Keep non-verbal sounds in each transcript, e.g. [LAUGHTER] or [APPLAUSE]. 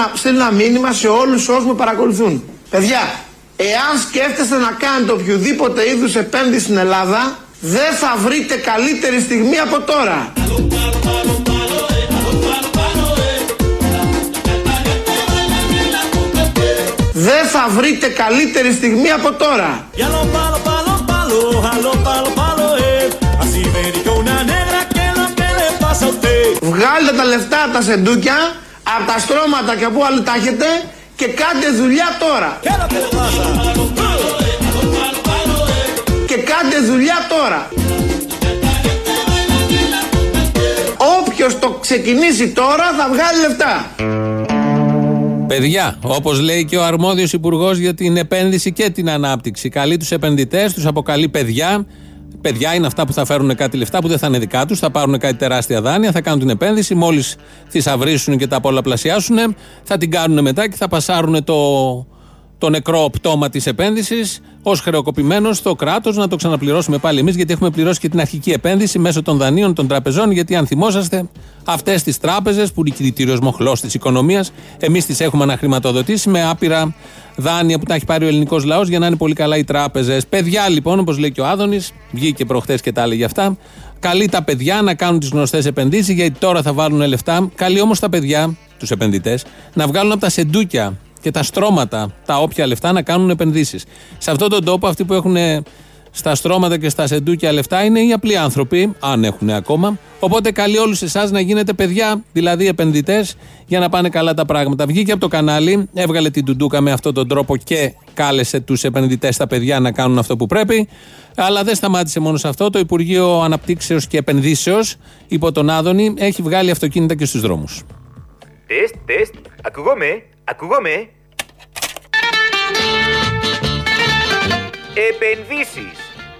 λίγο να στείλω ένα μήνυμα σε όλους όσους με παρακολουθούν. Παιδιά, εάν σκέφτεστε να κάνετε οποιοδήποτε είδους επένδυση στην Ελλάδα, δεν θα βρείτε καλύτερη στιγμή από τώρα. Δεν θα βρείτε καλύτερη στιγμή από τώρα. Βγάλτε τα λεφτά τα σεντούκια από τα στρώματα και από άλλοι τα έχετε και κάντε δουλειά τώρα. Και κάντε δουλειά τώρα. Όποιος το ξεκινήσει τώρα θα βγάλει λεφτά. Παιδιά, όπως λέει και ο αρμόδιος υπουργός για την επένδυση και την ανάπτυξη. Καλεί τους επενδυτές, τους αποκαλεί παιδιά. Παιδιά είναι αυτά που θα φέρουν κάτι λεφτά που δεν θα είναι δικά τους, θα πάρουν κάτι τεράστια δάνεια, θα κάνουν την επένδυση. Μόλις θησαυρίσουν και τα πολλαπλασιάσουν, θα την κάνουν μετά και θα πασάρουν το, το νεκρό πτώμα της επένδυσης ως χρεοκοπημένος στο κράτος να το ξαναπληρώσουμε πάλι εμείς, γιατί έχουμε πληρώσει και την αρχική επένδυση μέσω των δανείων των τραπεζών. Γιατί αν θυμόσαστε, αυτές τις τράπεζες που είναι κινητήριος μοχλός της οικονομίας, εμείς τις έχουμε αναχρηματοδοτήσει με άπειρα δάνεια που τα έχει πάρει ο ελληνικός λαός για να είναι πολύ καλά οι τράπεζες. Παιδιά λοιπόν, όπως λέει και ο Άδωνης, βγήκε προχθές και τα έλεγε αυτά. Καλεί τα παιδιά να κάνουν τις γνωστές επενδύσεις, γιατί τώρα θα βάλουν λεφτά. Καλεί όμως τα παιδιά, τους επενδυτές, να βγάλουν από τα σεντούκια και τα στρώματα, τα όποια λεφτά να κάνουν επενδύσεις. Σε αυτόν τον τόπο, αυτοί που έχουν στα στρώματα και στα σεντούκια λεφτά είναι οι απλοί άνθρωποι, αν έχουν ακόμα. Οπότε καλεί όλους εσάς να γίνετε παιδιά, δηλαδή επενδυτές, για να πάνε καλά τα πράγματα. Βγήκε από το κανάλι, έβγαλε την τουντούκα με αυτόν τον τρόπο και κάλεσε τους επενδυτές, τα παιδιά να κάνουν αυτό που πρέπει. Αλλά δεν σταμάτησε μόνο σε αυτό. Το Υπουργείο Αναπτύξεως και Επενδύσεως, υπό τον Άδωνη, έχει βγάλει αυτοκίνητα και στους δρόμους. Τεστ, τεστ, ακούγομαι, ακούγομαι; Επενδύσεις.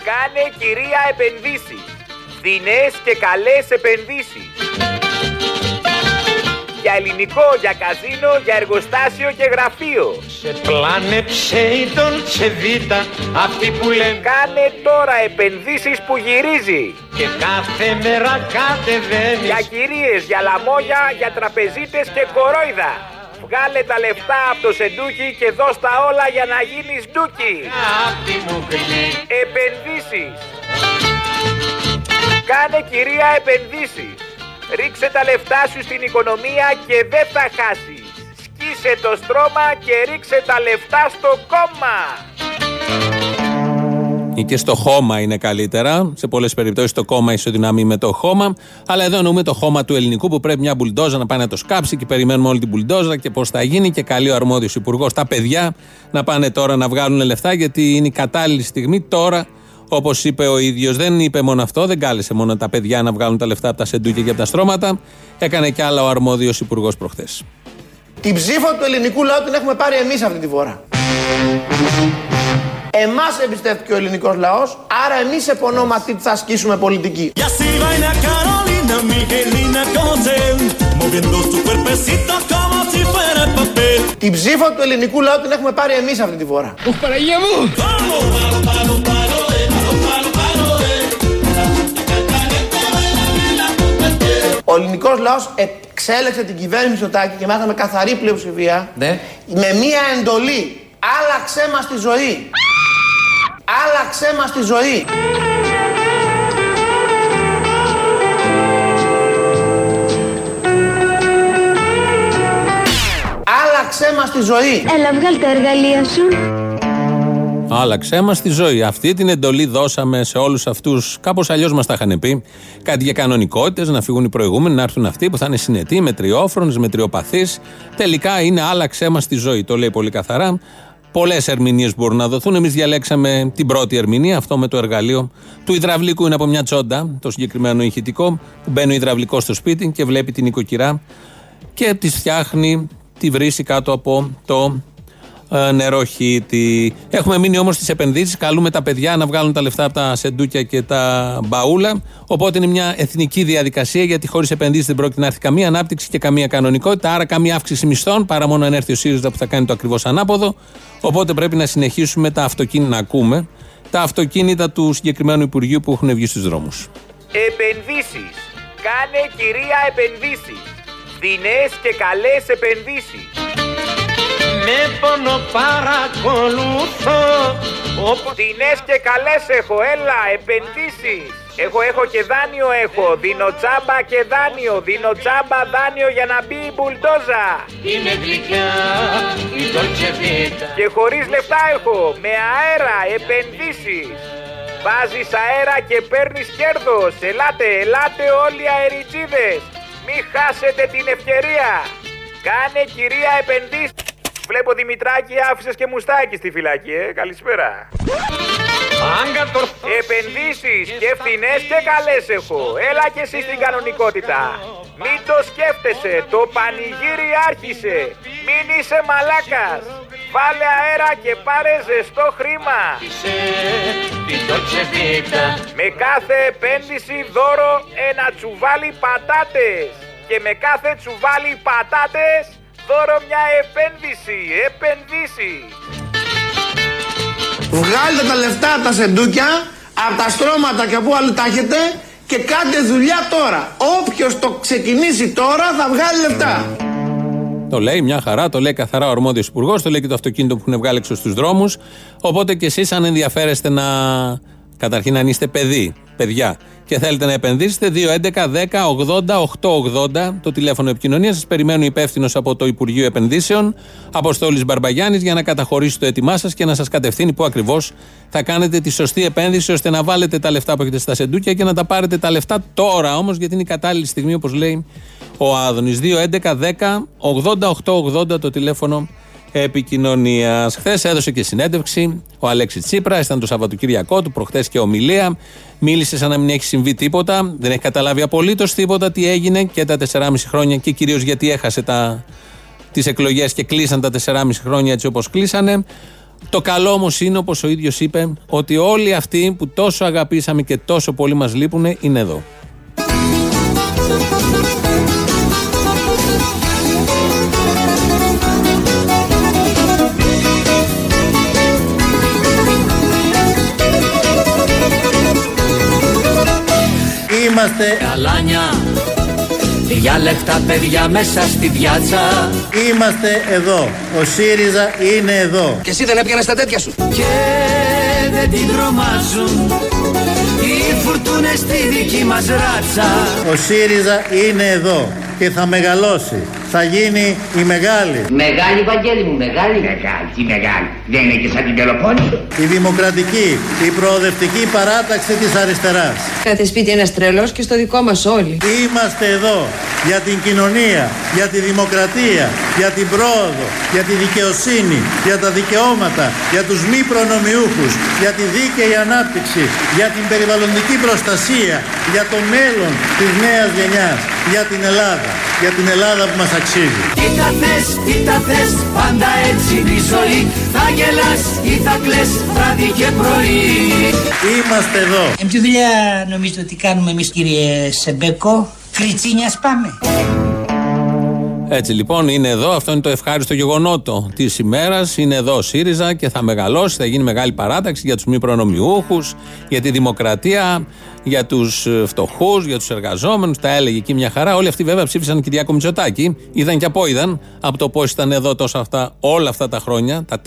Κάνε κυρία επενδύσεις. Φθηνές και καλές επενδύσεις. Για ελληνικό, για καζίνο, για εργοστάσιο και γραφείο. Σε πλάνε ψέιτον, σε βίτα, αυτοί που λένε Κάνε τώρα επενδύσεις που γυρίζει. και κάθε μέρα κατεβαίνεις. Για κυρίες, για λαμόγια, για τραπεζίτες και κορόιδα. Βγάλε τα λεφτά από το σεντούκι και δώσ' τα όλα για να γίνεις ντούκι. Απ' τη μουγλή. Επενδύσεις. Κάνε κυρία επενδύσεις. Ρίξε τα λεφτά σου στην οικονομία και δεν θα χάσεις. Σκίσε το στρώμα και ρίξε τα λεφτά στο κόμμα. Ή και στο χώμα είναι καλύτερα. Σε πολλές περιπτώσεις το κόμμα ισοδυναμεί με το χώμα. Αλλά εδώ εννοούμε το χώμα του ελληνικού που πρέπει μια μπουλντόζα να πάει να το σκάψει και περιμένουμε όλη την μπουλντόζα και πώς θα γίνει. Και καλεί ο αρμόδιος υπουργός τα παιδιά να πάνε τώρα να βγάλουν λεφτά γιατί είναι η κατάλληλη στιγμή τώρα. Όπως είπε ο ίδιος, δεν είπε μόνο αυτό, δεν κάλεσε μόνο τα παιδιά να βγάλουν τα λεφτά από τα σεντούκια και από τα στρώματα. Έκανε κι άλλα ο αρμόδιος υπουργός προχθές. Την ψήφο του ελληνικού λαού την έχουμε πάρει εμείς αυτή τη φορά. Εμάς εμπιστεύτηκε ο ελληνικός λαός, άρα εμείς επωνόματι θα ασκήσουμε πολιτική. Y así baila Carolina, Miguelina Cosel, moviendo su cuerpecito como si fuera papel. Την ψήφο του ελληνικού λαού την έχουμε πάρει εμείς αυτή τη φορά. Ο ελληνικός λαός εξέλεξε την κυβέρνηση Μητσοτάκη και μάθαμε καθαρή πλειοψηφία Ναι. με μία εντολή. Άλλαξέ μας τη ζωή. Άλλαξέ μας τη ζωή. Άλλαξέ μας τη ζωή. Έλα, βγάλ τα εργαλεία σου. Άλλαξε μας τη ζωή. Αυτή την εντολή δώσαμε σε όλους αυτούς. Κάπως αλλιώς μας τα είχαν πει. Κάτι για κανονικότητες, να φύγουν οι προηγούμενοι, να έρθουν αυτοί που θα είναι συνετοί, μετριόφρονες, μετριοπαθείς. Τελικά είναι άλλαξέ μας τη ζωή. Το λέει πολύ καθαρά. Πολλές ερμηνείες μπορούν να δοθούν. Εμείς διαλέξαμε την πρώτη ερμηνεία, αυτό με το εργαλείο του υδραυλικού. Είναι από μια τσόντα, το συγκεκριμένο ηχητικό, που μπαίνει ο υδραυλικός στο σπίτι και βλέπει την οικοκυρά και τη φτιάχνει, τη βρύση κάτω από το ε, νεροχύτη. Έχουμε μείνει όμως στις επενδύσεις. Καλούμε τα παιδιά να βγάλουν τα λεφτά από τα σεντούκια και τα μπαούλα. Οπότε είναι μια εθνική διαδικασία γιατί χωρίς επενδύσεις δεν πρόκειται να έρθει καμία ανάπτυξη και καμία κανονικότητα. Άρα καμία αύξηση μισθών παρά μόνο αν έρθει ο ΣΥΡΙΖΑ που θα κάνει το ακριβώς ανάποδο. Οπότε πρέπει να συνεχίσουμε τα αυτοκίνητα να ακούμε. Τα αυτοκίνητα του συγκεκριμένου Υπουργείου που έχουν βγει στους δρόμους. Επενδύσεις. Κάνε κυρία επενδύσεις. Φθηνές και καλές επενδύσεις. Με πόνο παρακολουθώ Όπου Φθηνές και καλές έχω, έλα, επενδύσεις. Εγώ έχω και δάνειο έχω, δίνω τσάμπα και δάνειο, δίνω τσάμπα δάνειο για να μπει η μπουλντόζα. είναι γλυκιά η Dolce Vita Και χωρίς λεφτά έχω, με αέρα, επενδύσεις. Βάζεις αέρα και παίρνεις κέρδος. Ελάτε, ελάτε όλοι οι αεριτζίδες. Μη χάσετε την ευκαιρία. Κάνε κυρία επενδύσεις. Βλέπω Δημητράκη άφησες και μουστάκι στη φυλακή, ε. Καλησπέρα. Αν κατορθώ Επενδύσεις και φθηνές και καλές έχω. Έλα και εσύ στην κανονικότητα. Μην το σκέφτεσαι, το πανηγύρι άρχισε. Μην είσαι μαλάκας. Βάλε αέρα και πάρε ζεστό χρήμα. σε τη Dolce Vita Με κάθε επένδυση δώρο ένα τσουβάλι πατάτες. Και με κάθε τσουβάλι πατάτες δώρο μια επένδυση. Επενδύσει. Βγάλτε τα λεφτά από τα σεντούκια, από τα στρώματα και από άλλοι τα έχετε και κάντε δουλειά τώρα. Όποιος το ξεκινήσει τώρα θα βγάλει λεφτά. Το λέει μια χαρά, το λέει καθαρά ο αρμόδιος υπουργός, το λέει και το αυτοκίνητο που έχουν βγάλει έξω στους δρόμους. Οπότε και εσείς, αν ενδιαφέρεστε να. Καταρχήν, αν είστε παιδί, παιδιά, και θέλετε να επενδύσετε, 2.11.10.80.880 το τηλέφωνο επικοινωνίας. Σας περιμένω υπεύθυνος από το Υπουργείο Επενδύσεων, Αποστόλης Μπαρμπαγιάννης, για να καταχωρήσει το έτοιμά σας και να σας κατευθύνει πού ακριβώς θα κάνετε τη σωστή επένδυση, ώστε να βάλετε τα λεφτά που έχετε στα σεντούκια και να τα πάρετε τα λεφτά τώρα όμως, γιατί είναι η κατάλληλη στιγμή, όπως λέει ο Άδωνης. 2.11.10.80.880 το τηλέφωνο επικοινωνίας. Χθες έδωσε και συνέντευξη ο Αλέξης Τσίπρας, ήταν το Σαββατοκύριακό του, προχθές και ομιλία. Μίλησε σαν να μην έχει συμβεί τίποτα, δεν έχει καταλάβει απολύτως τίποτα τι έγινε και τα 4,5 χρόνια και κυρίως γιατί έχασε τα, τις εκλογές και κλείσαν τα 4,5 χρόνια έτσι όπως κλείσανε. Το καλό όμως είναι όπως ο ίδιος είπε ότι όλοι αυτοί που τόσο αγαπήσαμε και τόσο πολύ μας λείπουν είναι εδώ. Είμαστε, Καλάνια, διάλεκτα παιδιά μέσα στη διάτσα είμαστε εδώ. Ο ΣΥΡΙΖΑ είναι εδώ. Και εσύ δεν έπιανες τα τέτοια σου. και δεν την τρομάζουν οι φουρτούνες στη δική μας ράτσα Ο ΣΥΡΙΖΑ είναι εδώ και θα μεγαλώσει. Θα γίνει η μεγάλη. Μεγάλη, Βαγγέλη μου, μεγάλη. Μεγάλη, τι μεγάλη. Δεν είναι και σαν την Πελοπόννησο. Η δημοκρατική, η προοδευτική παράταξη της αριστεράς. Κάθε σπίτι ένας τρελός και στο δικό μας όλοι. Είμαστε εδώ για την κοινωνία, για τη δημοκρατία, για την πρόοδο, για τη δικαιοσύνη, για τα δικαιώματα, για τους μη προνομιούχους, για τη δίκαιη ανάπτυξη, για την περιβαλλοντική προστασία, για το μέλλον της νέας γενιάς, για την Ελλάδα, για την Ελλάδα που μας αξίζει. Τι τα θες, τι τα θες, πάντα έτσι είναι η ζωή Θα γελάς ή θα κλαις βράδυ και πρωί Είμαστε εδώ. Ε, ποια δουλειά νομίζετε ότι κάνουμε εμείς κύριε Σεμπέκο. Κριτσίνιας πάμε. Έτσι λοιπόν είναι εδώ, αυτό είναι το ευχάριστο γεγονότο της ημέρας. Είναι εδώ ο ΣΥΡΙΖΑ και θα μεγαλώσει, θα γίνει μεγάλη παράταξη για τους μη προνομιούχους, για τη δημοκρατία, για τους φτωχούς, για τους εργαζόμενους. Τα έλεγε εκεί μια χαρά. Όλοι αυτοί βέβαια ψήφισαν Κυριάκο Μητσοτάκη. Είδαν και απόειδαν από το πώς ήταν εδώ τόσα αυτά, όλα αυτά τα χρόνια, τα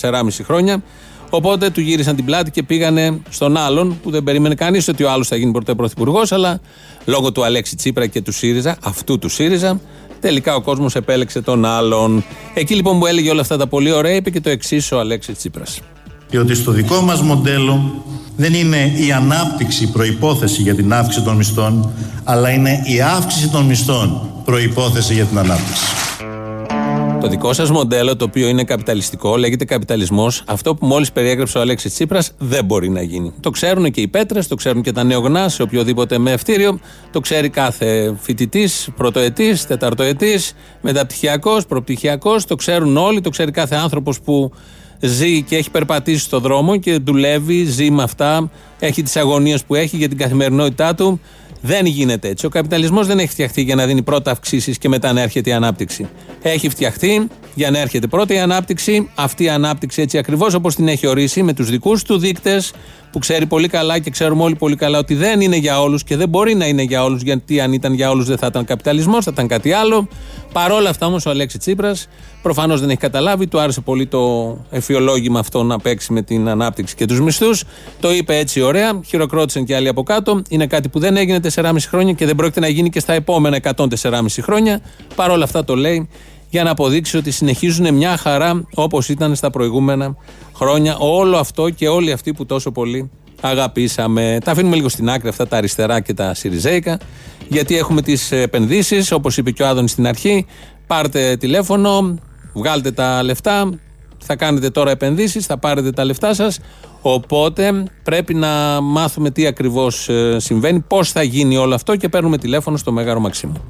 4-4,5 χρόνια. Οπότε του γύρισαν την πλάτη και πήγανε στον άλλον που δεν περίμενε κανείς ότι ο άλλος θα γίνει ποτέ πρωθυπουργό, αλλά λόγω του Αλέξη Τσίπρα και του ΣΥΡΙΖΑ, αυτού του ΣΥΡΙΖΑ, τελικά ο κόσμος επέλεξε τον άλλον. Εκεί λοιπόν που έλεγε όλα αυτά τα πολύ ωραία, είπε και το εξής ο Αλέξης Τσίπρας. Διότι στο δικό μας μοντέλο δεν είναι η ανάπτυξη προϋπόθεση για την αύξηση των μισθών, αλλά είναι η αύξηση των μισθών προϋπόθεση για την ανάπτυξη. Το δικό σας μοντέλο, το οποίο είναι καπιταλιστικό, λέγεται καπιταλισμός, αυτό που μόλις περιέγραψε ο Αλέξης Τσίπρας, δεν μπορεί να γίνει. Το ξέρουν και οι πέτρες, το ξέρουν και τα νεογνάς σε οποιοδήποτε με ευτήριο, το ξέρει κάθε φοιτητής, πρωτοετής, τεταρτοετής, μεταπτυχιακός, προπτυχιακός, το ξέρουν όλοι, το ξέρει κάθε άνθρωπος που ζει και έχει περπατήσει στο δρόμο και δουλεύει, ζει με αυτά, έχει τις αγωνίες που έχει για την καθημερινότητά του. Δεν γίνεται έτσι. Ο καπιταλισμός δεν έχει φτιαχτεί για να δίνει πρώτα αυξήσεις και μετά να έρχεται η ανάπτυξη. Έχει φτιαχτεί για να έρχεται πρώτα η ανάπτυξη. Αυτή η ανάπτυξη έτσι ακριβώς όπως την έχει ορίσει με τους δικούς του δείκτες που ξέρει πολύ καλά και ξέρουμε όλοι πολύ καλά ότι δεν είναι για όλους και δεν μπορεί να είναι για όλους. Γιατί αν ήταν για όλους δεν θα ήταν καπιταλισμός, θα ήταν κάτι άλλο. Παρόλα αυτά όμως ο Αλέξης Τσίπρας προφανώς δεν έχει καταλάβει. Του άρεσε πολύ το εφιολόγημα αυτό να παίξει με την ανάπτυξη και τους μισθούς. Το είπε έτσι ωραία. Χειροκρότησαν και άλλοι από κάτω. Είναι κάτι που δεν έγινε 4,5 χρόνια και δεν πρόκειται να γίνει και στα επόμενα 104,5 χρόνια. Παρόλα αυτά το λέει για να αποδείξει ότι συνεχίζουν μια χαρά όπως ήταν στα προηγούμενα χρόνια. Όλο αυτό και όλοι αυτοί που τόσο πολύ αγαπήσαμε. Τα αφήνουμε λίγο στην άκρη αυτά τα αριστερά και τα σιριζέικα, γιατί έχουμε τις επενδύσεις, όπως είπε και ο Άδωνης στην αρχή. Πάρτε τηλέφωνο, βγάλτε τα λεφτά, θα κάνετε τώρα επενδύσεις, θα πάρετε τα λεφτά σας. Οπότε πρέπει να μάθουμε τι ακριβώς ε, συμβαίνει, πώς θα γίνει όλο αυτό και παίρνουμε τηλέφωνο στο Μέγαρο Μαξίμου.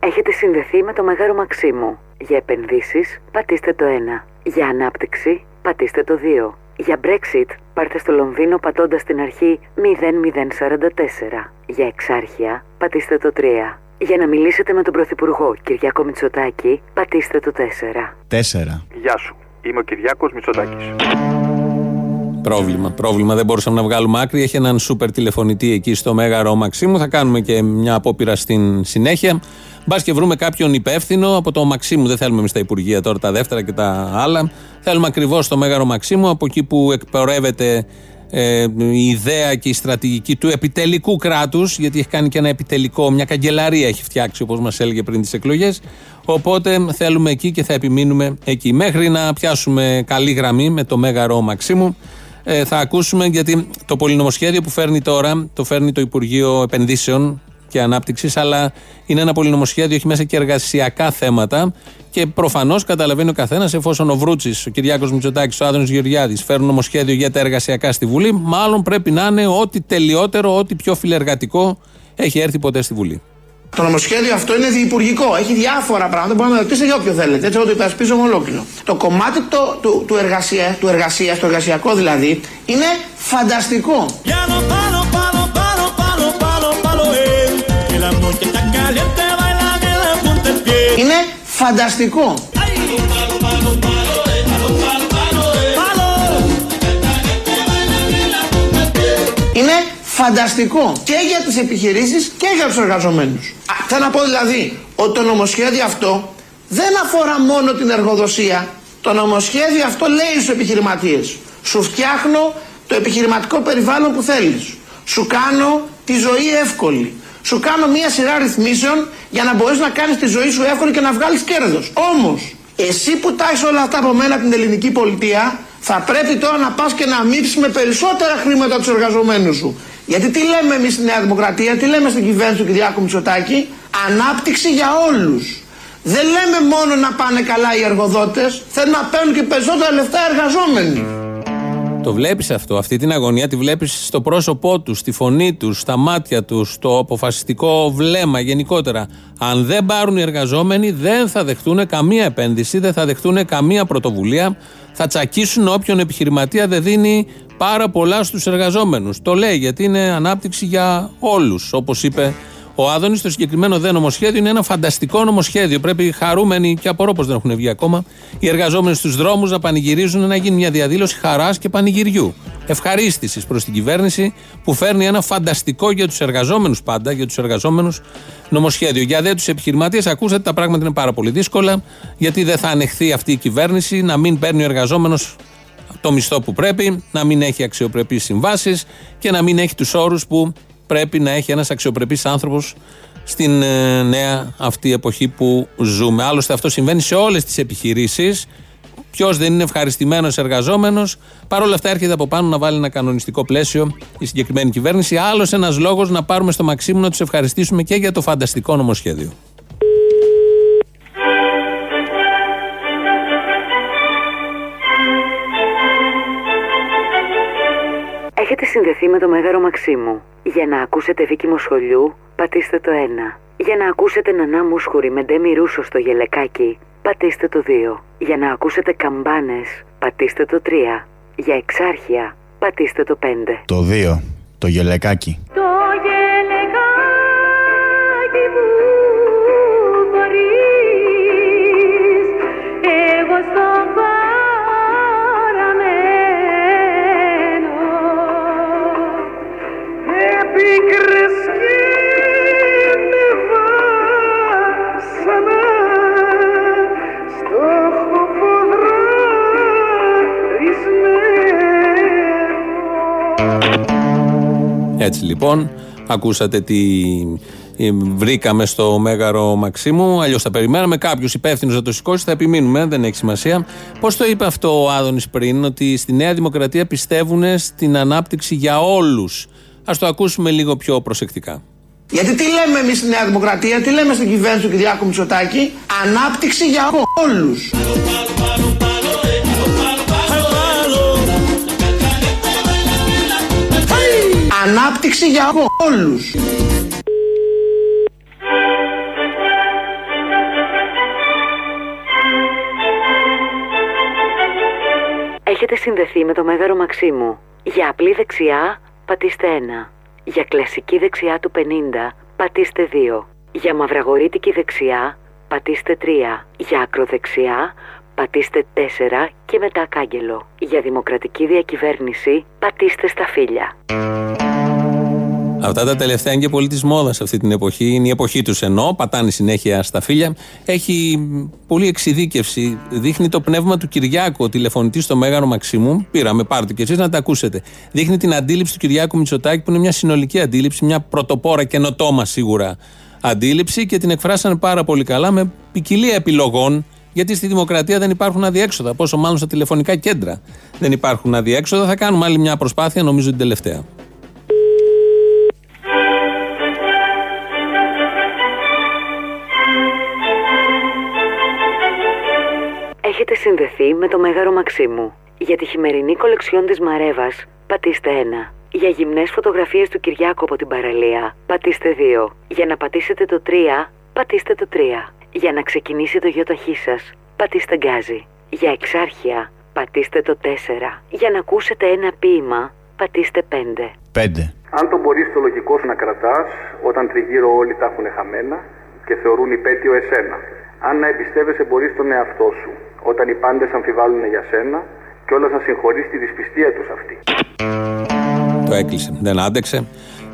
Έχετε συνδεθεί με το Μέγαρο Μαξίμου. Για επενδύσεις, πατήστε το 1. Για ανάπτυξη, πατήστε το 2. Για Brexit, πάρτε στο Λονδίνο πατώντας την αρχή 0044. Για εξάρχεια, πατήστε το 3. Για να μιλήσετε με τον Πρωθυπουργό Κυριάκο Μητσοτάκη, πατήστε το 4. 4. Γεια σου. Είμαι ο Κυριάκος Μητσοτάκης. Πρόβλημα. Πρόβλημα. Δεν μπορούσαμε να βγάλουμε άκρη. Έχει έναν σούπερ τηλεφωνητή εκεί στο Μέγαρο Μαξίμου. Θα κάνουμε και μια απόπειρα στην συνέχεια. Μπας και βρούμε κάποιον υπεύθυνο από το Μαξίμου. Δεν θέλουμε εμείς τα Υπουργεία τώρα, τα δεύτερα και τα άλλα. Θέλουμε ακριβώς το Μέγαρο Μαξίμου, από εκεί που εκπορεύεται ε, η ιδέα και η στρατηγική του επιτελικού κράτους, γιατί έχει κάνει και ένα επιτελικό, μια καγκελαρία έχει φτιάξει, όπως μας έλεγε πριν τις εκλογές. Οπότε θέλουμε εκεί και θα επιμείνουμε εκεί. Μέχρι να πιάσουμε καλή γραμμή με το Μέγαρο Μαξίμου, ε, θα ακούσουμε γιατί το πολυνομοσχέδιο που φέρνει τώρα, το φέρνει το Υπουργείο Επενδύσεων και Ανάπτυξης, αλλά είναι ένα πολυνομοσχέδιο, έχει μέσα και εργασιακά θέματα. Και προφανώς καταλαβαίνει ο καθένας, εφόσον ο Βρούτσης, ο Κυριάκος Μητσοτάκης, ο Άδωνο Γεωργιάδης φέρουν νομοσχέδιο για τα εργασιακά στη Βουλή, μάλλον πρέπει να είναι ό,τι τελειότερο, ό,τι πιο φιλεργατικό έχει έρθει ποτέ στη Βουλή. Το νομοσχέδιο αυτό είναι διυπουργικό. Έχει διάφορα πράγματα. Μπορείτε να με ρωτήσετε για όποιο θέλετε. Έτσι, εγώ το υπερασπίζομαι ολόκληρο. Το κομμάτι το, του, του, εργασία, του εργασίας, το εργασιακό δηλαδή, είναι φανταστικό. Είναι φανταστικό. Είναι φανταστικό και για τις επιχειρήσεις και για τους εργαζομένους. Α, θέλω να πω δηλαδή ότι το νομοσχέδιο αυτό δεν αφορά μόνο την εργοδοσία. Το νομοσχέδιο αυτό λέει στους επιχειρηματίες σου φτιάχνω το επιχειρηματικό περιβάλλον που θέλεις. Σου κάνω τη ζωή εύκολη. Σου κάνω μια σειρά ρυθμίσεων για να μπορείς να κάνεις τη ζωή σου εύκολη και να βγάλεις κέρδος. Όμως, εσύ που τα όλα αυτά από μένα την ελληνική πολιτεία, θα πρέπει τώρα να πας και να μύψεις με περισσότερα χρήματα τους εργαζομένους σου. Γιατί τι λέμε εμείς στη Νέα Δημοκρατία, τι λέμε στην κυβέρνηση του Κυριάκου Μητσοτάκη, ανάπτυξη για όλους. Δεν λέμε μόνο να πάνε καλά οι εργοδότες, θέλουν να παίρνουν και περισσότερα λεφτά εργαζόμενοι. Το βλέπεις αυτό, αυτή την αγωνία τη βλέπεις στο πρόσωπό τους, στη φωνή τους, στα μάτια τους, στο αποφασιστικό βλέμμα γενικότερα. Αν δεν πάρουν οι εργαζόμενοι, δεν θα δεχτούν καμία επένδυση, δεν θα δεχτούν καμία πρωτοβουλία. Θα τσακίσουν όποιον επιχειρηματία δεν δίνει πάρα πολλά στους εργαζόμενους. Το λέει γιατί είναι ανάπτυξη για όλους, όπως είπε ο Άδωνης, το συγκεκριμένο δε νομοσχέδιο είναι ένα φανταστικό νομοσχέδιο. Πρέπει χαρούμενοι και απορώ πως δεν έχουν βγει ακόμα οι εργαζόμενοι στους δρόμους να πανηγυρίζουν να γίνει μια διαδήλωση χαράς και πανηγυριού. Ευχαρίστησης προς την κυβέρνηση που φέρνει ένα φανταστικό για τους εργαζόμενους πάντα, για τους εργαζόμενους νομοσχέδιο. Για δε τους επιχειρηματίες, ακούσατε τα πράγματα είναι πάρα πολύ δύσκολα, γιατί δεν θα ανεχθεί αυτή η κυβέρνηση να μην παίρνει ο εργαζόμενος το μισθό που πρέπει, να μην έχει αξιοπρεπείς συμβάσεις και να μην έχει τους όρους που πρέπει να έχει ένας αξιοπρεπής άνθρωπος στην ε, νέα αυτή εποχή που ζούμε. Άλλωστε, αυτό συμβαίνει σε όλες τις επιχειρήσεις. Ποιος δεν είναι ευχαριστημένος εργαζόμενος, παρόλα αυτά έρχεται από πάνω να βάλει ένα κανονιστικό πλαίσιο η συγκεκριμένη κυβέρνηση. Άλλος ένας λόγος να πάρουμε στο Μαξίμου να τους ευχαριστήσουμε και για το φανταστικό νομοσχέδιο. Έχετε συνδεθεί με το Μέγαρο Μαξίμου. Για να ακούσετε Βίκη Μοσχολιού, πατήστε το 1. Για να ακούσετε Νανά Μούσχουρη με Ντέμι Ρούσο στο γελεκάκι, πατήστε το 2. Για να ακούσετε Καμπάνες, πατήστε το 3. Για εξάρχεια, πατήστε το 5. Το 2. Το γελεκάκι. Το γελεγάκι Έτσι λοιπόν, ακούσατε τι ε, βρήκαμε στο Μέγαρο Μαξίμου. Αλλιώς θα περιμέναμε κάποιος υπεύθυνος να το σηκώσει, θα επιμείνουμε, δεν έχει σημασία. Πώς το είπε αυτό ο Άδωνης πριν, ότι στη Νέα Δημοκρατία πιστεύουν στην ανάπτυξη για όλους. Α το ακούσουμε λίγο πιο προσεκτικά. Γιατί τι λέμε εμείς στη Νέα Δημοκρατία, τι λέμε στην κυβέρνηση του Κυριάκου Μητσοτάκη, ανάπτυξη για όλους. Ανάπτυξη για όλους. Έχετε συνδεθεί με το Μέγαρο Μαξίμου. Για απλή δεξιά, πατήστε 1. Για κλασική δεξιά του 50, πατήστε 2. Για μαυραγορίτικη δεξιά, πατήστε 3. Για ακροδεξιά, πατήστε 4 και μετά κάγκελο. Για δημοκρατική διακυβέρνηση, πατήστε στα φύλλα. Αυτά τα τελευταία είναι και πολύ της μόδας αυτή την εποχή. Είναι η εποχή τους ενώ, πατάνε συνέχεια στα φίλια. Έχει πολύ εξειδίκευση. Δείχνει το πνεύμα του Κυριάκου, ο τηλεφωνητής στο Μέγαρο Μαξίμου. Πήραμε, πάρτε και εσείς να τα ακούσετε. Δείχνει την αντίληψη του Κυριάκου Μητσοτάκη, που είναι μια συνολική αντίληψη, μια πρωτοπόρα καινοτόμα σίγουρα αντίληψη και την εκφράσανε πάρα πολύ καλά με ποικιλία επιλογών. Γιατί στη δημοκρατία δεν υπάρχουν αδιέξοδα. Πόσο μάλλον στα τηλεφωνικά κέντρα δεν υπάρχουν αδιέξοδα. Θα κάνουμε άλλη μια προσπάθεια, νομίζω την τελευταία. Έχετε συνδεθεί με το Μέγαρο Μαξίμου. Για τη χειμερινή κολεξιόν της Μαρέβας, πατήστε 1. Για γυμνές φωτογραφίες του Κυριάκου από την παραλία, πατήστε 2. Για να πατήσετε το 3, πατήστε το 3. Για να ξεκινήσει το γιοταχή σας, πατήστε γκάζι. Για εξάρχεια, πατήστε το 4. Για να ακούσετε ένα ποίημα, πατήστε 5. 5. Αν τον μπορείς το λογικό σου να κρατάς, όταν τριγύρω όλοι τα έχουν χαμένα και θεωρούν υπέτειο εσένα. Αν να εμπιστεύεσαι μπορείς τον εαυτό σου, όταν οι πάντες αμφιβάλλουν για σένα και όλα να συγχωρείς τη δυσπιστία τους αυτή. Το έκλεισε. Δεν άντεξε.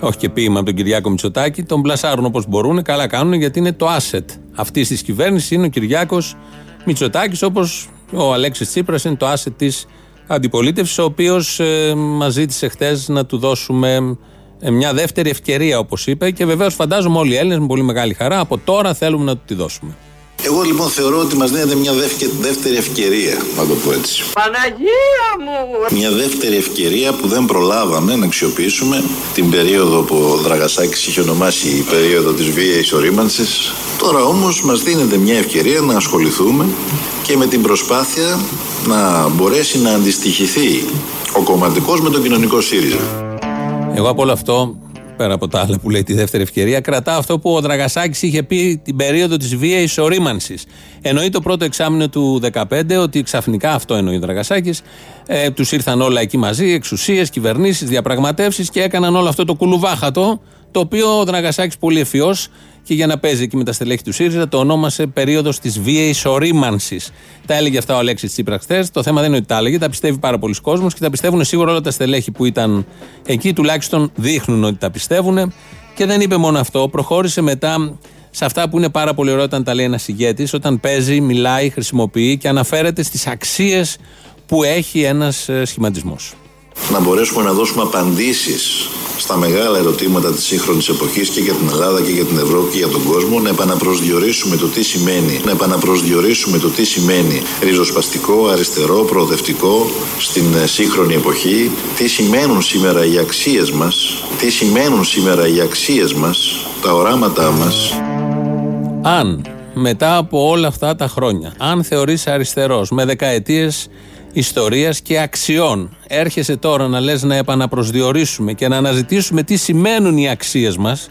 Όχι και ποίημα από τον Κυριάκο Μητσοτάκη. Τον πλασάρουν όπως μπορούν. Καλά κάνουν γιατί είναι το asset αυτής της κυβέρνησης. Είναι ο Κυριάκος Μητσοτάκης, όπως ο Αλέξης Τσίπρας είναι το asset της αντιπολίτευσης, ο οποίος ε, μας ζήτησε χτες να του δώσουμε ε, μια δεύτερη ευκαιρία, όπως είπε. Και βεβαίως φαντάζομαι όλοι οι Έλληνες με πολύ μεγάλη χαρά από τώρα θέλουμε να του τη δώσουμε. Εγώ λοιπόν θεωρώ ότι μας δίνεται μια δεύτερη, δεύτερη ευκαιρία, να το πω έτσι. Παναγία μου! Μια δεύτερη ευκαιρία που δεν προλάβαμε να αξιοποιήσουμε την περίοδο που ο Δραγασάκης είχε ονομάσει η περίοδο της βίαιης ορίμανσης. Τώρα όμως μας δίνεται μια ευκαιρία να ασχοληθούμε και με την προσπάθεια να μπορέσει να αντιστοιχηθεί ο κομματικός με τον κοινωνικό ΣΥΡΙΖΑ. Εγώ από όλο αυτό, πέρα από τα άλλα που λέει τη δεύτερη ευκαιρία, κρατάω αυτό που ο Δραγασάκης είχε πει την περίοδο της βίαιης ορίμανση. Εννοεί το πρώτο εξάμεινο του 2015 ότι ξαφνικά αυτό εννοεί ο Δραγασάκης. Ε, τους ήρθαν όλα εκεί μαζί, εξουσίες, κυβερνήσεις, διαπραγματεύσεις και έκαναν όλο αυτό το κουλουβάχατο. Το οποίο ο Δραγασάκης πολύ ευφυό και για να παίζει εκεί με τα στελέχη του ΣΥΡΙΖΑ το ονόμασε περίοδος της βίαιης ορίμανσης. Τα έλεγε αυτά ο Αλέξης Τσίπρας χθες. Το θέμα δεν είναι ότι τα έλεγε, τα πιστεύει πάρα πολλοί κόσμος και τα πιστεύουν σίγουρα όλα τα στελέχη που ήταν εκεί, τουλάχιστον δείχνουν ότι τα πιστεύουν. Και δεν είπε μόνο αυτό, προχώρησε μετά σε αυτά που είναι πάρα πολύ ωραία όταν τα λέει ένας ηγέτης, όταν παίζει, μιλάει, χρησιμοποιεί και αναφέρεται στις αξίες που έχει ένας σχηματισμός. Να μπορέσουμε να δώσουμε απαντήσεις στα μεγάλα ερωτήματα της σύγχρονης εποχής και για την Ελλάδα και για την Ευρώπη και για τον κόσμο, να επαναπροσδιορίσουμε το τι σημαίνει, να επαναπροσδιορίσουμε το τι σημαίνει ριζοσπαστικό, αριστερό, προοδευτικό στην ε, σύγχρονη εποχή, τι σημαίνουν σήμερα οι αξίες μας, τι σημαίνουν σήμερα οι αξίες μας, τα οράματά μας. Αν μετά από όλα αυτά τα χρόνια, αν θεωρείς αριστερός με δεκαετίες ιστορίας και αξιών, έρχεσαι τώρα να λες να επαναπροσδιορίσουμε και να αναζητήσουμε τι σημαίνουν οι αξίες μας,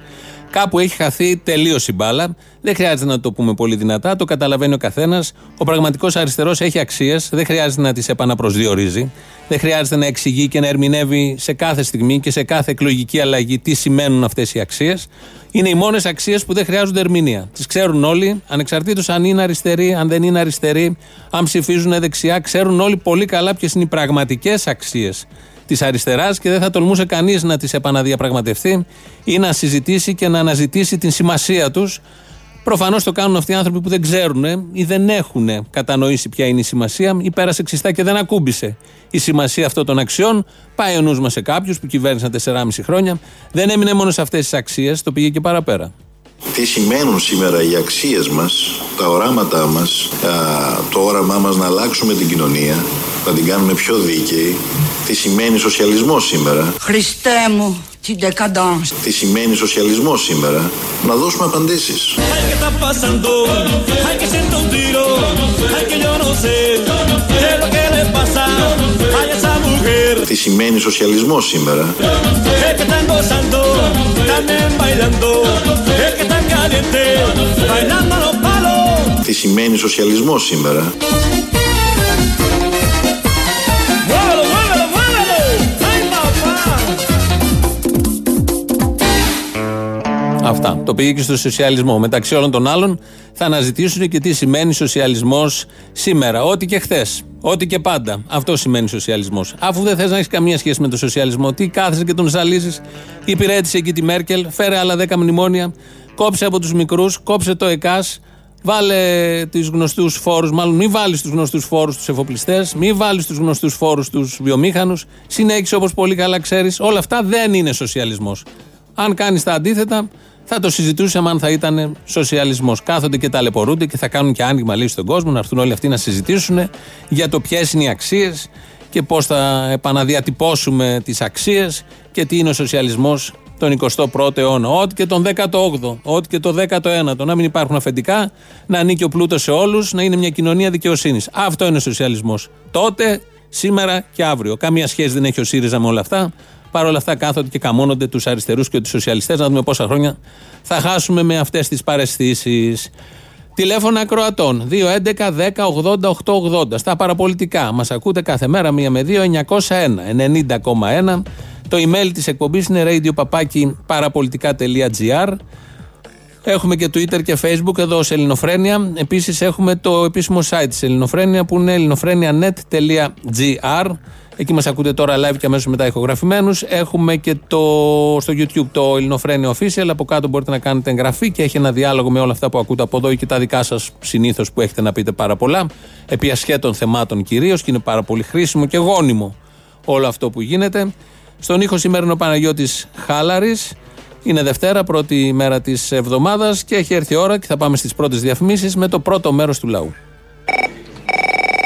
Κάπου έχει χαθεί τελείως η μπάλα. Δεν χρειάζεται να το πούμε πολύ δυνατά, το καταλαβαίνει ο καθένας. Ο πραγματικός αριστερός έχει αξίες, δεν χρειάζεται να τις επαναπροσδιορίζει. Δεν χρειάζεται να εξηγεί και να ερμηνεύει σε κάθε στιγμή και σε κάθε εκλογική αλλαγή τι σημαίνουν αυτές οι αξίες. Είναι οι μόνες αξίες που δεν χρειάζονται ερμηνεία. Τις ξέρουν όλοι, ανεξαρτήτως αν είναι αριστεροί, αν δεν είναι αριστεροί, αν ψηφίζουν δεξιά. Ξέρουν όλοι πολύ καλά ποιες είναι οι πραγματικές αξίες της αριστεράς και δεν θα τολμούσε κανείς να τις επαναδιαπραγματευτεί ή να συζητήσει και να αναζητήσει την σημασία τους. Προφανώς το κάνουν αυτοί οι άνθρωποι που δεν ξέρουν ή δεν έχουν κατανοήσει ποια είναι η σημασία ή πέρασε ξιστά και δεν ακούμπησε η σημασία αυτών των αξιών. Πάει ο νους μας σε κάποιους που κυβέρνησαν 4,5 χρόνια. Δεν έμεινε μόνο σε αυτές τις αξίες, το πήγε και παραπέρα. Τι σημαίνουν σήμερα οι αξίες μας, τα οράματά μας, το όραμά μας να αλλάξουμε την κοινωνία, να την κάνουμε πιο δίκαιη. Τι σημαίνει σοσιαλισμός σήμερα; Χριστέ μου, την decadence. Τι σημαίνει σοσιαλισμός σήμερα; Να δώσουμε απαντήσεις. Τι σημαίνει σοσιαλισμός σήμερα; Τι σημαίνει σοσιαλισμός σήμερα; Αυτά. Το πήγε και στο σοσιαλισμό. Μεταξύ όλων των άλλων θα αναζητήσουν και τι σημαίνει σοσιαλισμός σήμερα. Ό,τι και χθες. Ό,τι και πάντα. Αυτό σημαίνει σοσιαλισμός. Αφού δεν θες να έχεις καμία σχέση με το σοσιαλισμό, τι κάθεσαι και τον ζαλίζεις. Υπηρέτησε εκεί τη Μέρκελ, φέρε άλλα 10 μνημόνια, κόψε από τους μικρούς, κόψε το ΕΚΑΣ, Βάλε τους γνωστούς φόρους, μάλλον μην βάλεις τους γνωστούς φόρους του εφοπλιστές, μην βάλεις τους γνωστούς φόρους του βιομήχανους. Συνέχισε όπως πολύ καλά ξέρεις. Όλα αυτά δεν είναι σοσιαλισμός. Αν κάνεις τα αντίθετα, θα το συζητούσαμε αν θα ήταν σοσιαλισμός. Κάθονται και ταλαιπωρούνται και θα κάνουν και άνοιγμα λύση στον κόσμο, να έρθουν όλοι αυτοί να συζητήσουν για το ποιες είναι οι αξίες και πώς θα επαναδιατυπώσουμε τις αξίες και τι είναι ο σοσιαλισμός τον 21ο αιώνα. Ό,τι και τον 18ο, ό,τι και το 19ο. Να μην υπάρχουν αφεντικά, να ανήκει ο πλούτος σε όλους, να είναι μια κοινωνία δικαιοσύνης. Αυτό είναι ο σοσιαλισμός. Τότε, σήμερα και αύριο. Καμία σχέση δεν έχει ο ΣΥΡΙΖΑ με όλα αυτά. Παρ' όλα αυτά κάθονται και καμώνονται τους αριστερούς και τους σοσιαλιστές. Να δούμε πόσα χρόνια θα χάσουμε με αυτές τις παρεστήσεις. Τηλέφωνα ακροατών 2.11.10.80.880 στα παραπολιτικά. Μας ακούτε κάθε μέρα 1 με 2, 901, 90,1. Το email της εκπομπής είναι radiopapaki Έχουμε και Twitter και Facebook εδώ σε Ελληνοφρένια. Επίσης έχουμε το επίσημο site της Ελληνοφρένια που είναι ελληνοφρένια.net.gr. Εκεί μας ακούτε τώρα live και αμέσως μετά ηχογραφημένους. Έχουμε και το, στο YouTube το Ελληνοφρένιο Official. Από κάτω μπορείτε να κάνετε εγγραφή και έχει ένα διάλογο με όλα αυτά που ακούτε από εδώ και τα δικά σας συνήθως που έχετε να πείτε πάρα πολλά. Επί ασχέτων θεμάτων κυρίως και είναι πάρα πολύ χρήσιμο και γόνιμο όλο αυτό που γίνεται. Στον ήχο σήμερα είναι ο Παναγιώτης Χάλαρης. Είναι Δευτέρα, πρώτη μέρα της εβδομάδας και έχει έρθει η ώρα και θα πάμε στις πρώτες διαφημίσεις με το πρώτο μέρος του λαού.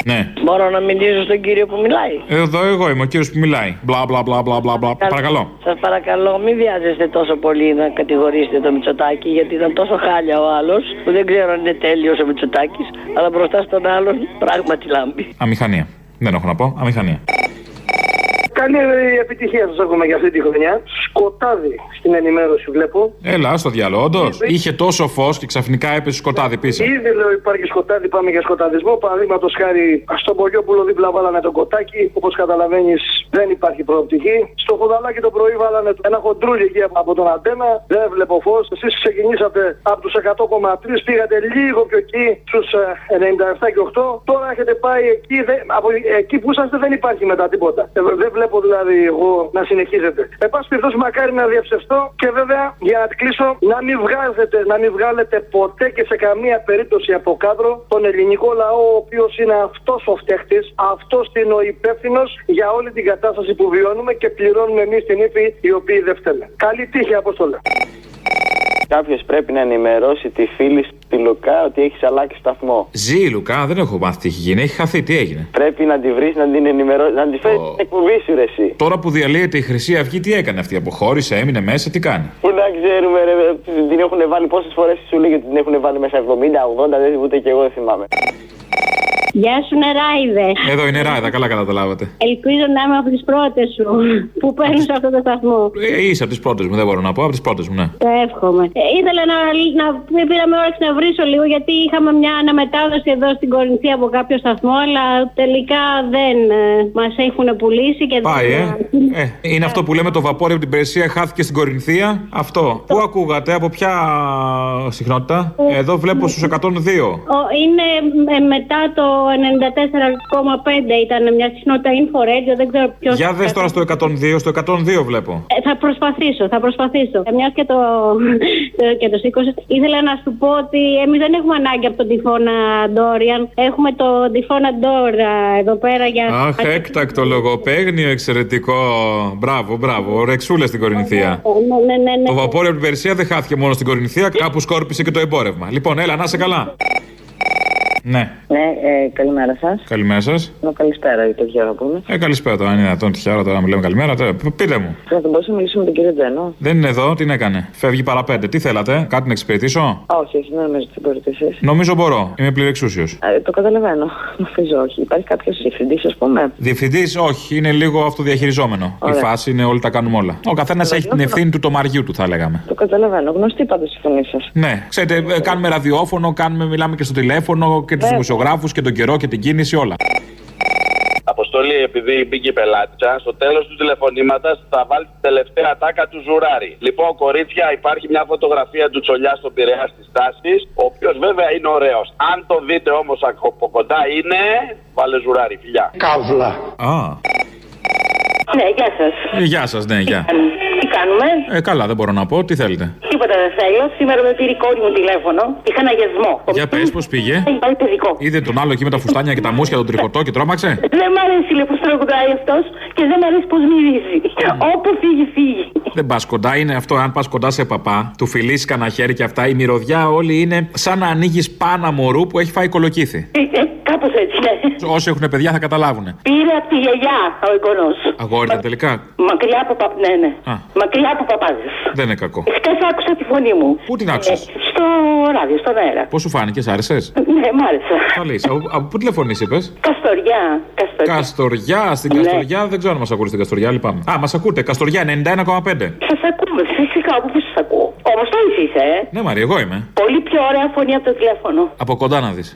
Ναι. Μπορώ να μιλήσω στον κύριο που μιλάει; Εδώ εγώ είμαι, ο κύριος που μιλάει. Μπλα μπλα μπλα μπλα μπλα. μπλα. Παρακαλώ. Σας παρακαλώ, μην βιάζεστε τόσο πολύ να κατηγορήσετε το Μητσοτάκι, γιατί ήταν τόσο χάλια ο άλλος, που δεν ξέρω αν είναι τέλειος ο Μητσοτάκης, αλλά μπροστά στον άλλον πράγματι λάμπει. Αμηχανία. Δεν έχω να πω. Αμηχανία. Καλή επιτυχία σας έχουμε για αυτή τη χρονιά. Σκοτάδι στην ενημέρωση βλέπω. Έλα, στο διάλογο, όντως. Είχε τόσο φως και ξαφνικά έπεσε σκοτάδι πίσω. Ήδη λέω υπάρχει σκοτάδι, πάμε για σκοταδισμό. Παραδείγματος χάρη στον Πολιόπουλο δίπλα βάλανε τον κοτάκι. Όπως καταλαβαίνεις δεν υπάρχει προοπτική. Στο χουδαλάκι το πρωί βάλανε ένα χοντρούλι εκεί από τον αντένα. Δεν βλέπω φως. Εσείς ξεκινήσατε από τους 100,3, πήγατε λίγο πιο εκεί στους 97 και 8. Τώρα έχετε πάει εκεί, δε, από εκεί που είσαστε δεν υπάρχει μετά τίποτα. Ε, δεν βλέπω δηλαδή εγώ να συνεχίζετε. Εν πάση περιπτώσει, μακάρι να διαψευστώ και βέβαια για να κλείσω να μην βγάζετε, να μην βγάλετε ποτέ και σε καμία περίπτωση από κάδρο τον ελληνικό λαό, ο οποίος είναι αυτός ο φταίχτης, αυτός είναι ο υπεύθυνος για όλη την κατάσταση που βιώνουμε και πληρώνουμε εμείς την ύφη οι οποίοι δεν φταίμε. Καλή τύχη, Αποστολέ. Κάποιος πρέπει να ενημερώσει τη φίλη τη Λουκά ότι έχεις αλλάξει σταθμό. Ζει η Λουκά, δεν έχω μάθει τι έχει γίνει. Έχει χαθεί, τι έγινε; Πρέπει να τη βρεις, να την ενημερώσει, να τη φέρεις oh. την εκπομπή σου, ρε, εσύ. Τώρα που διαλύεται η Χρυσή Αυγή, τι έκανε αυτή, αποχώρησε, έμεινε μέσα, τι κάνει; Πού να ξέρουμε, ρε, την έχουν βάλει πόσες φορές σου λέει ότι την έχουν βάλει μέσα 70, 80, δεν ούτε και εγώ δεν θυμάμαι. Γεια σου, νεράιδε. Εδώ είναι ράιδα, καλά καταλάβατε. Ελπίζω να είμαι από τις πρώτες σου που παίρνουν σε αυτό το σταθμό. Ε, είσαι από τις πρώτες μου, δεν μπορώ να πω, από τις πρώτες μου, ναι. Το εύχομαι. Ε, ήθελα να, να πήραμε όρεξη να βρίσω λίγο γιατί είχαμε μια αναμετάδοση εδώ στην Κορινθία από κάποιο σταθμό, αλλά τελικά δεν ε, μας έχουν πουλήσει και Πάει, δεν. ε. ε. Είναι αυτό που λέμε το βαπόρι από την Περσία χάθηκε στην Κορινθία. Αυτό. Πού ακούγατε, από ποια συχνότητα; Εδώ βλέπω στους 102. Ο, είναι ε, μετά το 94,5 ήταν μια συχνότητα Inforadio, δεν ξέρω ποιος. Για δες τώρα στο 102, στο 102 βλέπω. Ε, θα προσπαθήσω, θα προσπαθήσω. Ε, Μιας και το, το- και το σήκωσε, ήθελα να σου πω ότι εμείς δεν έχουμε ανάγκη από τον τυφώνα Ντόριαν. Έχουμε τον τυφώνα Ντόρα εδώ πέρα για. Αχ, έκτακτο λογοπαίγνιο, εξαιρετικό. Μπράβο, μπράβο. Ρεξούλα στην Κορινθία. Ναι, ναι, ναι, ναι. Το βαπόρι από την Περσία δεν χάθηκε μόνο στην Κορινθία, κάπου σκόρπισε και το εμπόρευμα. Λοιπόν, έλα, να είσαι καλά. Ναι, Ναι, ε, καλημέρα σας. καλημέρα σας. No, καλησπέρα, γιατί τέτοια ώρα που είναι. Ε, καλησπέρα τώρα, αν είναι δυνατόν τυχαία ώρα τώρα να μιλάμε καλημέρα. Τώρα, π- πείτε μου. Θα μπορούσα να μιλήσω με τον κύριο Τζένο. Δεν είναι εδώ, τι έκανε. Φεύγει παραπέντε. Τι θέλατε, κάτι να εξυπηρετήσω; Όχι, όχι, δεν νομίζω ότι μπορείτε εσείς. Νομίζω μπορώ. Είμαι πληρεξούσιος. Ε, το καταλαβαίνω. [LAUGHS] Νομίζω όχι. Υπάρχει κάποιος διευθυντής, ας πούμε; Διευθυντής, όχι, είναι λίγο αυτοδιαχειριζόμενο. Ωραία. Η φάση είναι όλοι τα κάνουμε όλα. Ο καθένας έχει την ευθύνη του το μαριού του, θα λέγαμε. Το καταλαβαίνω. Γνωστή πάντως η φωνή σας. Ναι, ξέρετε, ε, κάνουμε ραδιόφωνο, κάνουμε, μιλάμε και στο τηλέφωνο και τους Βέβαια. δημοσιογράφους και τον καιρό και την κίνηση, όλα. Αποστολή, επειδή μπήκε η πελάτησα, στο τέλος του τηλεφωνήματος θα βάλει την τελευταία τάκα του ζουράρι. Λοιπόν, κορίτσια, υπάρχει μια φωτογραφία του Τσολιά στον Πειραιά τη τάση, ο οποίος βέβαια είναι ωραίος. Αν το δείτε όμως από κοντά είναι. Βάλε ζουράρι, φιλιά. Καύλα. Α, Ναι, γεια σας. ε, γεια σας, ναι, γεια. Τι κάνουμε; Ε, καλά, δεν μπορώ να πω, τι θέλετε; Τίποτα δεν θέλω. Σήμερα με πήρε η κόρη μου τηλέφωνο. Είχα ένα γεσμό. Για πες, πώς πήγε; Έχει πάει παιδικό. Είδε τον άλλο εκεί με τα φουστάνια και τα μουσια, τον τριχωτό και τρόμαξε; Δεν μ' αρέσει λέει, που τραγουδάει αυτός και δεν μ' αρέσει πώς μυρίζει. Όπου φύγει, φύγει. Δεν πας κοντά, είναι αυτό. Αν πας κοντά σε παπά, του φιλήσεις κανένα χέρι και αυτά, η μυρωδιά όλη είναι σαν να ανοίγεις πάνα μωρού που έχει φάει κολοκύθι. Κάπως έτσι, ναι. Όσοι έχουν παιδιά θα καταλάβουν. Πήρε από τη γιαγιά ο εγγονός. Αγόρι ήταν τελικά; Μακριά από παπ... Ναι, ναι. Α. Μακριά από παπάδες. Δεν είναι κακό. Χθε άκουσα τη φωνή μου. Πού την άκουσες; Στο ράδιο, στον αέρα. Πώς σου φάνηκες, άρεσες; Ναι, μ' άρεσε. Καλή. Από, από πού τηλεφωνείς, είπες; Καστοριά. Καστοριά. Καστοριά. Στην Ναι. Καστοριά δεν ξέρω αν μας ακούτε στην Καστοριά, λυπάμαι. Α, μας ακούτε. Καστοριά 91,5. Σας ακούμε, φυσικά, από πού σας ακούω. Όμως το είσαι, ε. Ναι, Μαρία, εγώ είμαι. Πολύ πιο ωραία φωνή από το τηλέφωνο. Από κοντά να δεις.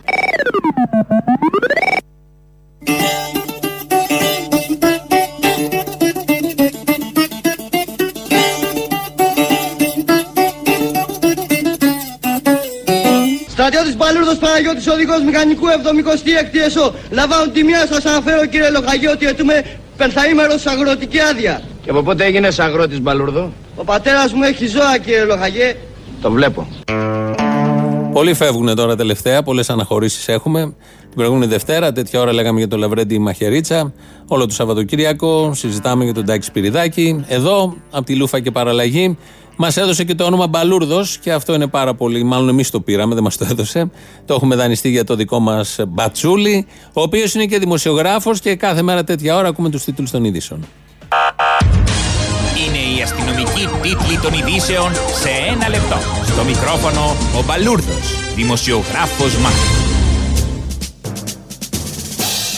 Στρατιώτης Μπαλούρδο Παναγιώτης, οδηγός μηχανικού 76η ΕΣΟ. Λαμβάνω τη μία, σας αναφέρω κύριε Λοχαγιώτη ότι ετούμε πενθαήμερος αγροτική άδεια. Και από πότε έγινες αγρότης Μπαλούρδο. Ο πατέρας μου έχει ζώα κύριε Λοχαγέ. Το βλέπω. Πολλοί φεύγουν τώρα τελευταία, πολλές αναχωρήσεις έχουμε. Την προηγούμενη Δευτέρα, τέτοια ώρα λέγαμε για το Λαβρέντι Μαχαιρίτσα. Όλο το Σαββατοκύριακο συζητάμε για τον Τάκη Σπυριδάκη. Εδώ, από τη Λούφα και Παραλλαγή, μας έδωσε και το όνομα Μπαλούρδος και αυτό είναι πάρα πολύ. Μάλλον εμείς το πήραμε, δεν μας το έδωσε. Το έχουμε δανειστεί για το δικό μας Μπατσούλη, ο οποίος είναι και δημοσιογράφος και κάθε μέρα τέτοια ώρα ακούμε τους τίτλους των ειδήσεων. Είναι η αστυνομική τίτλη των ειδήσεων σε ένα λεπτό. Στο μικρόφωνο ο Μπαλούρδος, δημοσιογράφος Μάρκο.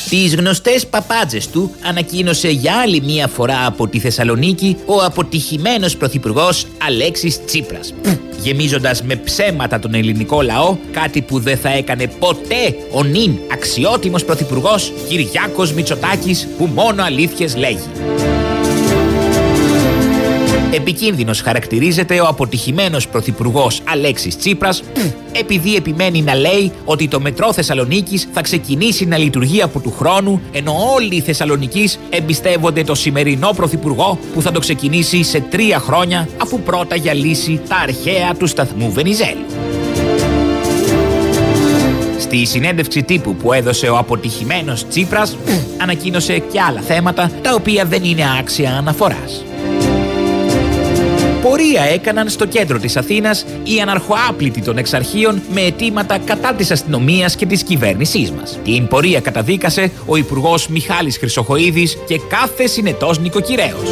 Τις γνωστές παπάντζες του ανακοίνωσε για άλλη μία φορά από τη Θεσσαλονίκη ο αποτυχημένος πρωθυπουργός Αλέξης Τσίπρας. Γεμίζοντας με ψέματα τον ελληνικό λαό, κάτι που δεν θα έκανε ποτέ ο νυν αξιότιμος πρωθυπουργός Κυριάκος Μητσοτάκης που μόνο αλήθειες λέγει. Επικίνδυνος χαρακτηρίζεται ο αποτυχημένος πρωθυπουργός Αλέξης Τσίπρας, επειδή επιμένει να λέει ότι το μετρό Θεσσαλονίκης θα ξεκινήσει να λειτουργεί από του χρόνου, ενώ όλοι οι Θεσσαλονικοί εμπιστεύονται το σημερινό πρωθυπουργό που θα το ξεκινήσει σε τρία χρόνια, αφού πρώτα γυαλίσει τα αρχαία του σταθμού Βενιζέλου. Στη συνέντευξη τύπου που έδωσε ο αποτυχημένος Τσίπρας, ανακοίνωσε και άλλα θέματα τα οποία δεν είναι άξια αναφοράς. Πορεία έκαναν στο κέντρο της Αθήνας οι αναρχοάπλητοι των εξαρχείων με αιτήματα κατά της αστυνομίας και της κυβέρνησής μας. Την πορεία καταδίκασε ο Υπουργός Μιχάλης Χρυσοχοίδης και κάθε συνετός νοικοκυρέος.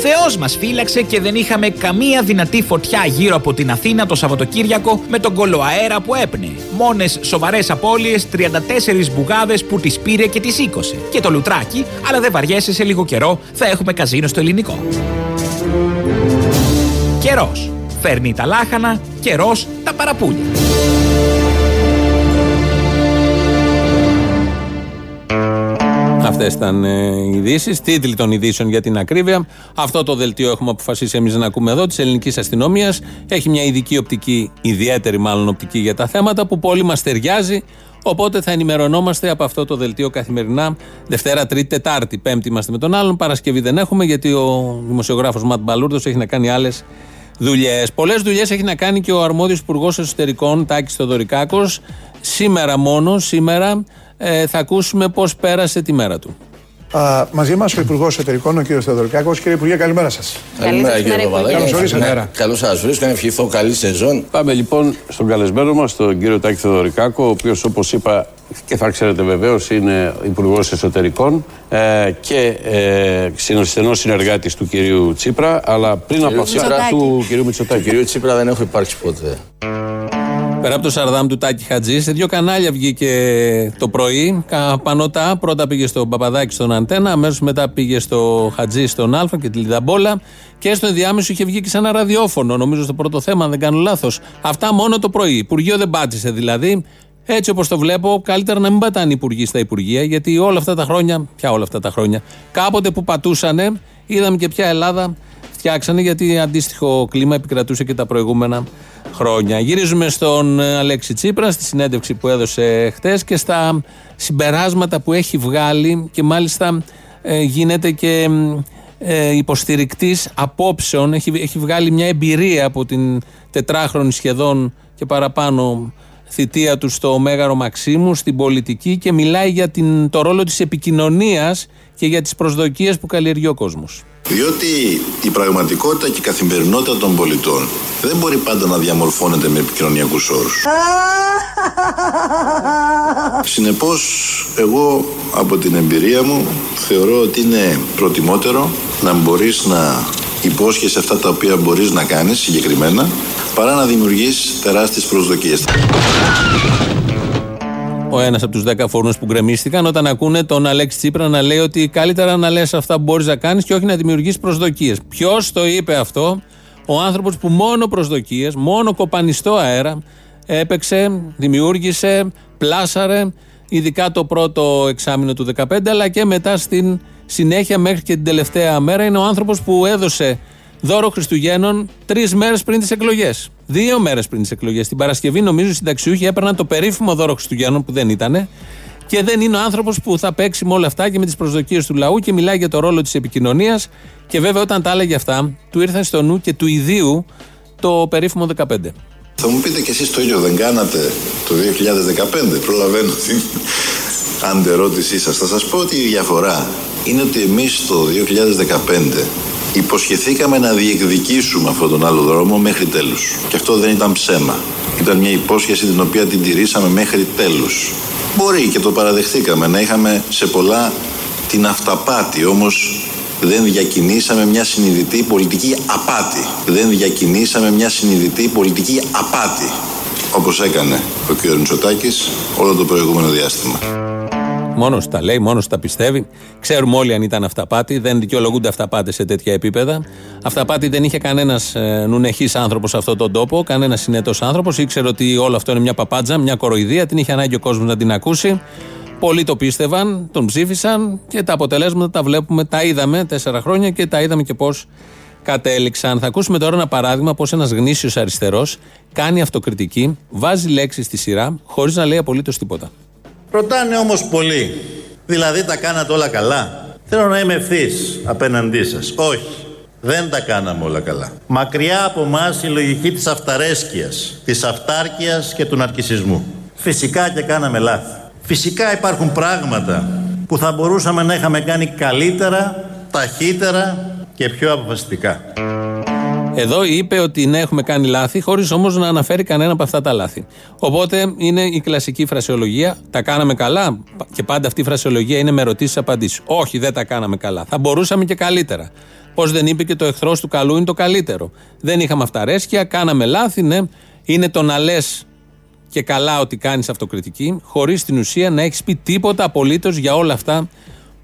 Ο Θεός μας φύλαξε και δεν είχαμε καμία δυνατή φωτιά γύρω από την Αθήνα το Σαββατοκύριακο με τον κολοαέρα που έπνε. Μόνες σοβαρές απώλειες, 34 μπουγάδες που τις πήρε και τις σήκωσε. Και το λουτράκι, αλλά δεν βαριέσαι σε λίγο καιρό, θα έχουμε καζίνο στο ελληνικό. Καιρός. Φέρνει τα λάχανα, καιρός τα παραπούλια. Αυτές ήταν ε, οι ειδήσεις, τίτλοι των ειδήσεων για την ακρίβεια. Αυτό το δελτίο έχουμε αποφασίσει εμείς να ακούμε εδώ της ελληνικής αστυνομίας. Έχει μια ειδική οπτική, ιδιαίτερη μάλλον οπτική για τα θέματα που πολύ μας ταιριάζει. Οπότε θα ενημερωνόμαστε από αυτό το δελτίο καθημερινά Δευτέρα, Τρίτη, Τετάρτη. Πέμπτη είμαστε με τον άλλον. Παρασκευή δεν έχουμε γιατί ο δημοσιογράφος Ματ Μπαλούρδος έχει να κάνει άλλες δουλειές. Πολλές δουλειές έχει να κάνει και ο αρμόδιος Υπουργός Εσωτερικών Τάκης Θοδωρικάκος. Σήμερα μόνο, σήμερα ε, θα ακούσουμε πώς πέρασε τη μέρα του. Α, μαζί μας ο Υπουργός Εσωτερικών, ο κ. Θεοδωρικάκος. Κύριε Υπουργέ, καλημέρα σας. Καλημέρα, κύριε Παπαδάκη. Καλώς ορίσατε. Καλώς σας βρίσκω, να ευχηθώ καλή σεζόν. Πάμε λοιπόν στον καλεσμένο μας, τον κύριο Τάκη Θεοδωρικάκο, ο οποίος όπως είπα και θα ξέρετε βεβαίως είναι Υπουργός Εσωτερικών ε, και ε, στενό συνεργάτης του κυρίου Τσίπρα. Αλλά πριν από αυτά του κυρίου Μητσοτάκη. Του κυρίου Τσίπρα δεν έχω υπάρξει ποτέ. Πέρα από το Σαρδάμ του Τάκη Χατζή, σε δύο κανάλια βγήκε το πρωί. Πανωτά, πρώτα πήγε στο Παπαδάκι στον Αντένα, αμέσως μετά πήγε στο Χατζή στον Α και τη Λιδαμπόλα. Και στο ενδιάμεσο είχε βγει και σε ένα ραδιόφωνο, νομίζω στο πρώτο θέμα, αν δεν κάνω λάθος. Αυτά μόνο το πρωί. Υπουργείο δεν πάτησε δηλαδή. Έτσι όπως το βλέπω, καλύτερα να μην πατάνε οι υπουργοί στα υπουργεία, γιατί όλα αυτά τα χρόνια, πια όλα αυτά τα χρόνια, κάποτε που πατούσανε, είδαμε και ποια Ελλάδα φτιάξανε, γιατί αντίστοιχο κλίμα επικρατούσε και τα προηγούμενα χρόνια. Γυρίζουμε στον ε, Αλέξη Τσίπρα στη συνέντευξη που έδωσε χτες και στα συμπεράσματα που έχει βγάλει και μάλιστα ε, γίνεται και ε, υποστηρικτής απόψεων. Έχει, έχει βγάλει μια εμπειρία από την τετράχρονη σχεδόν και παραπάνω θητεία του στο Μέγαρο Μαξίμου, στην πολιτική και μιλάει για την, το ρόλο της επικοινωνίας και για τις προσδοκίες που καλλιεργεί ο κόσμος. Διότι η πραγματικότητα και η καθημερινότητα των πολιτών δεν μπορεί πάντα να διαμορφώνεται με επικοινωνιακούς όρους. Συνεπώς, εγώ από την εμπειρία μου θεωρώ ότι είναι προτιμότερο να μπορείς να υπόσχεσαι αυτά τα οποία μπορείς να κάνεις συγκεκριμένα παρά να δημιουργείς τεράστιες προσδοκίες ο ένας από τους δέκα φούρνους που γκρεμίστηκαν όταν ακούνε τον Αλέξη Τσίπρα να λέει ότι καλύτερα να λες αυτά που μπορείς να κάνεις και όχι να δημιουργήσει προσδοκίες. Ποιος το είπε αυτό, ο άνθρωπος που μόνο προσδοκίες, μόνο κοπανιστό αέρα έπαιξε, δημιούργησε, πλάσαρε, ειδικά το πρώτο εξάμεινο του 2015, αλλά και μετά στην συνέχεια μέχρι και την τελευταία μέρα. Είναι ο άνθρωπος που έδωσε δώρο Χριστουγέννων τρεις μέρες πριν τις εκλογές. Δύο μέρες πριν τις εκλογές. Την Παρασκευή, νομίζω, οι συνταξιούχοι έπαιρναν το περίφημο δώρο Χριστουγέννων που δεν ήταν. Και δεν είναι ο άνθρωπος που θα παίξει με όλα αυτά και με τις προσδοκίες του λαού και μιλάει για το ρόλο της επικοινωνίας. Και βέβαια, όταν τα έλεγε αυτά, του ήρθαν στο νου και του ιδίου το περίφημο 15. Θα μου πείτε κι εσείς το ίδιο δεν κάνατε το 2015, προλαβαίνω την αντερώτησή σας. Θα σας πω ότι η διαφορά είναι ότι εμείς το 2015 Υποσχεθήκαμε να διεκδικήσουμε αυτόν τον άλλο δρόμο μέχρι τέλους. Και αυτό δεν ήταν ψέμα. Ήταν μια υπόσχεση την οποία την τηρήσαμε μέχρι τέλους. Μπορεί και το παραδεχτήκαμε να είχαμε σε πολλά την αυταπάτη, όμως δεν διακινήσαμε μια συνειδητή πολιτική απάτη. Δεν διακινήσαμε μια συνειδητή πολιτική απάτη, όπως έκανε ο κ. Μητσοτάκης όλο το προηγούμενο διάστημα. Μόνος τα λέει, μόνος τα πιστεύει. Ξέρουμε όλοι αν ήταν αυταπάτη. Δεν δικαιολογούνται αυταπάτες σε τέτοια επίπεδα. Αυταπάτη δεν είχε κανένας ε, νουνεχή άνθρωπος σε αυτόν τον τόπο, κανένας συνετός άνθρωπος. Ήξερε ότι όλο αυτό είναι μια παπάντζα, μια κοροϊδία. Την είχε ανάγκη ο κόσμος να την ακούσει. Πολλοί το πίστευαν, τον ψήφισαν και τα αποτελέσματα τα βλέπουμε, τα είδαμε τέσσερα χρόνια και τα είδαμε και πώς κατέληξαν. Θα ακούσουμε τώρα ένα παράδειγμα πώς ένας γνήσιος αριστερός κάνει αυτοκριτική, βάζει λέξεις στη σειρά, χωρίς να λέει απολύτως τίποτα. Ρωτάνε όμως πολλοί, δηλαδή τα κάνατε όλα καλά; Θέλω να είμαι ευθύς απέναντί σας. Όχι, δεν τα κάναμε όλα καλά. Μακριά από εμά η λογική της αυταρέσκειας, της αυτάρκειας και του ναρκισισμού. Φυσικά και κάναμε λάθη. Φυσικά υπάρχουν πράγματα που θα μπορούσαμε να είχαμε κάνει καλύτερα, ταχύτερα και πιο αποφασιστικά. Εδώ είπε ότι ναι, έχουμε κάνει λάθη, χωρίς όμως να αναφέρει κανένα από αυτά τα λάθη. Οπότε είναι η κλασική φρασιολογία. Τα κάναμε καλά; Και πάντα αυτή η φρασιολογία είναι με ερωτήσει-απαντήσει. Όχι, δεν τα κάναμε καλά. Θα μπορούσαμε και καλύτερα. Πώς δεν είπε και το εχθρός του καλού είναι το καλύτερο. Δεν είχαμε αυταρέσκεια, κάναμε λάθη, ναι. Είναι το να λες και καλά ότι κάνεις αυτοκριτική, χωρίς στην ουσία να έχεις πει τίποτα απολύτως για όλα αυτά